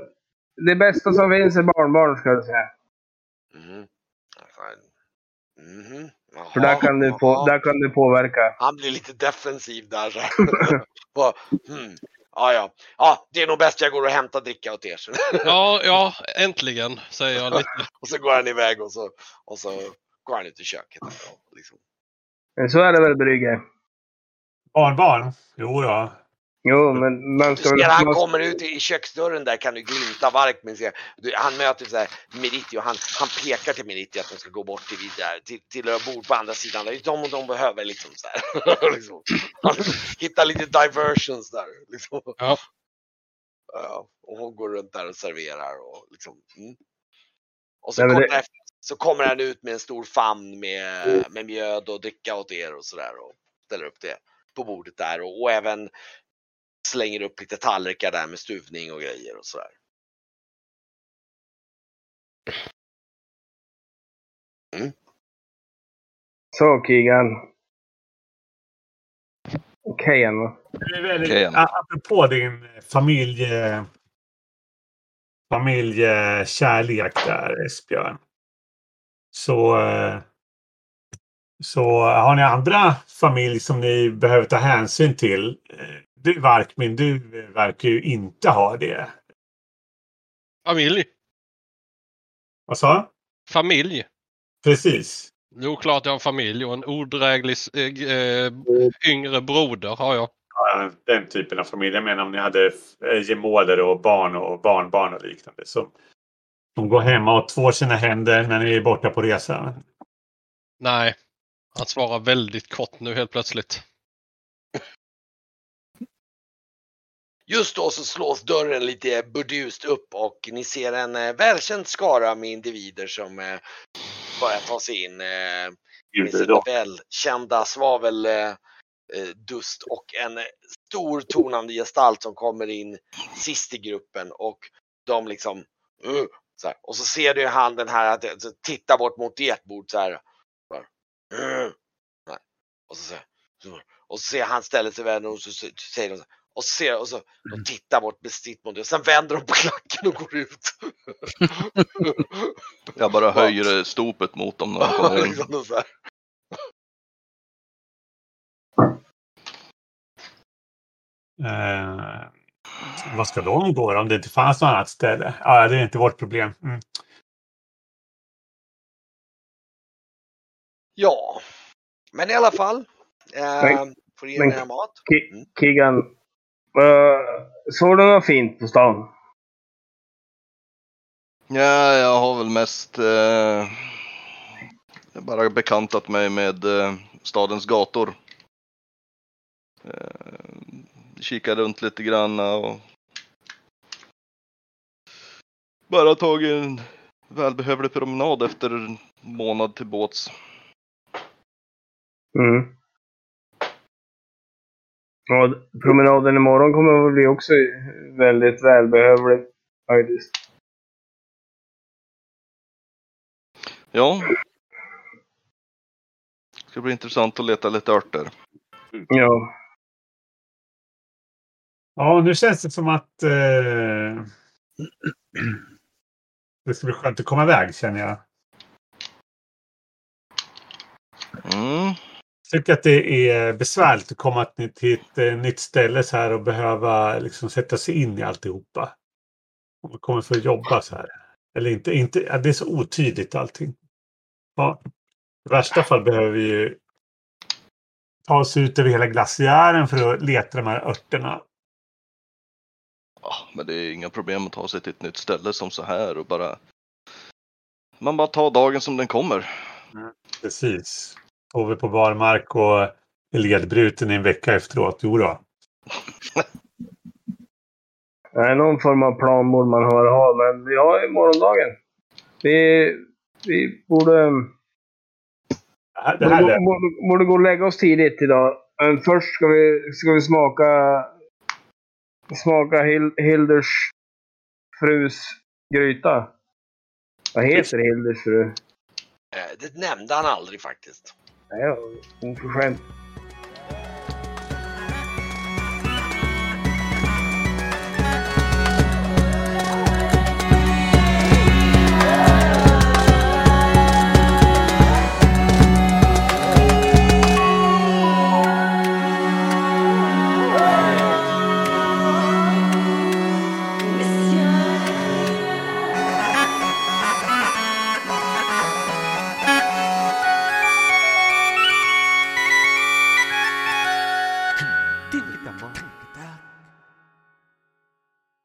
det bästa som finns är barnbarn ska jag säga. Mhm. Mhm. Jaha, För där kan, du på, där kan du påverka. Han blir lite defensiv där. Så. hmm. Ja, ja. Ja, det är nog bäst jag går och hämtar dricka åt er. Ja, ja, äntligen säger jag lite. Och så går han iväg och så, och så går han ut i köket. Och liksom. Men så är det väl Brygge? Barnbarn? Jo då. Jo, men man Du ska ser väl... han kommer ut i köksdörren där kan du glimta Vark men ser, du, han möter så här Meriti och han, han pekar till Meriti att de ska gå bort till, där, till, till bord på andra sidan. Det är de och de behöver liksom så här. liksom. Han hittar lite diversions där. Liksom. Ja. Ja, och hon går runt där och serverar och liksom. Mm. Och så, Nej, kort det- efter, så kommer han ut med en stor famn med, med mjöd och dricka åt er och sådär och ställer upp det på bordet där och, och även slänger upp lite tallrikar där med stuvning och grejer och sådär. Så Keegan. Okej va? A- apropå din familje, familjekärlek där Esbjörn. Så, eh, så har ni andra familj som ni behöver ta hänsyn till. Du Varkmin, du verkar ju inte ha det. Familj. Vad sa? Familj. Precis. Jo, klart jag har en familj och en odräglig eh, yngre broder har jag. Ja, den typen av familj. Jag menar om ni hade eh, gemåler och barn och barnbarn och liknande. Som, som går hemma och tvår sina händer när ni är borta på resa. Nej. Han svarar väldigt kort nu helt plötsligt. Just då så slås dörren lite burdust upp och ni ser en eh, välkänd skara med individer som eh, börjar ta sig in eh, med sin välkända svaveldust eh, dust och en eh, stor tonande gestalt som kommer in sist i gruppen och de liksom uh, så här. och så ser du i handen här att titta bort mot ert bord så här. Uh, och så, och så ser han ställer sig väl och så så- säger de så här, och så ser och så de tittar bort bestitt mot det. Sen vänder de på klacken och går ut. Jag bara höjer stopet mot dem när de kommer in. Liksom och så här. Eh, vad ska de gå då, om det inte fanns något annat ställe? Ja, det är inte vårt problem. Mm. Ja, men i alla fall. Eh, Men- får ge men- mer mat. Ki- Keegan. Uh, såg du något fint på stan? Ja, jag har väl mest eh, bara bekantat mig med eh, stadens gator. Eh, kika runt lite grann och bara tagit en välbehövlig promenad efter en månad till båts. Mm. Ja, promenaden imorgon kommer att bli också väldigt välbehövlig faktiskt. Ja. Det ska bli intressant att leta lite örter. Ja. Ja, nu känns det som att eh, det ska bli skönt att komma iväg känner jag. Mm. Tycker att det är besvärligt att komma till ett eh, nytt ställe så här och behöva liksom sätta sig in i alltihopa. Om man kommer för att jobba så här. Eller inte, inte ja, det är så otydligt allting. Ja, I värsta fall behöver vi ju ta oss ut över hela glaciären för att leta de här örterna. Ja, men det är inga problem att ta sig till ett nytt ställe som så här och bara... Man bara tar dagen som den kommer. Precis. Sover på barmark och är ledbruten i en vecka efteråt. Jo då. Nej, någon form av plan borde man ha, ha men vi har ju morgondagen. Vi, vi borde, Det här, det borde, borde, borde gå och lägga oss tidigt idag. Men först ska vi, ska vi smaka, smaka Hil, Hilders frus gryta. Vad heter Hilders fru? Eh, det nämnde han aldrig faktiskt. Nej, oförskämt. Titta på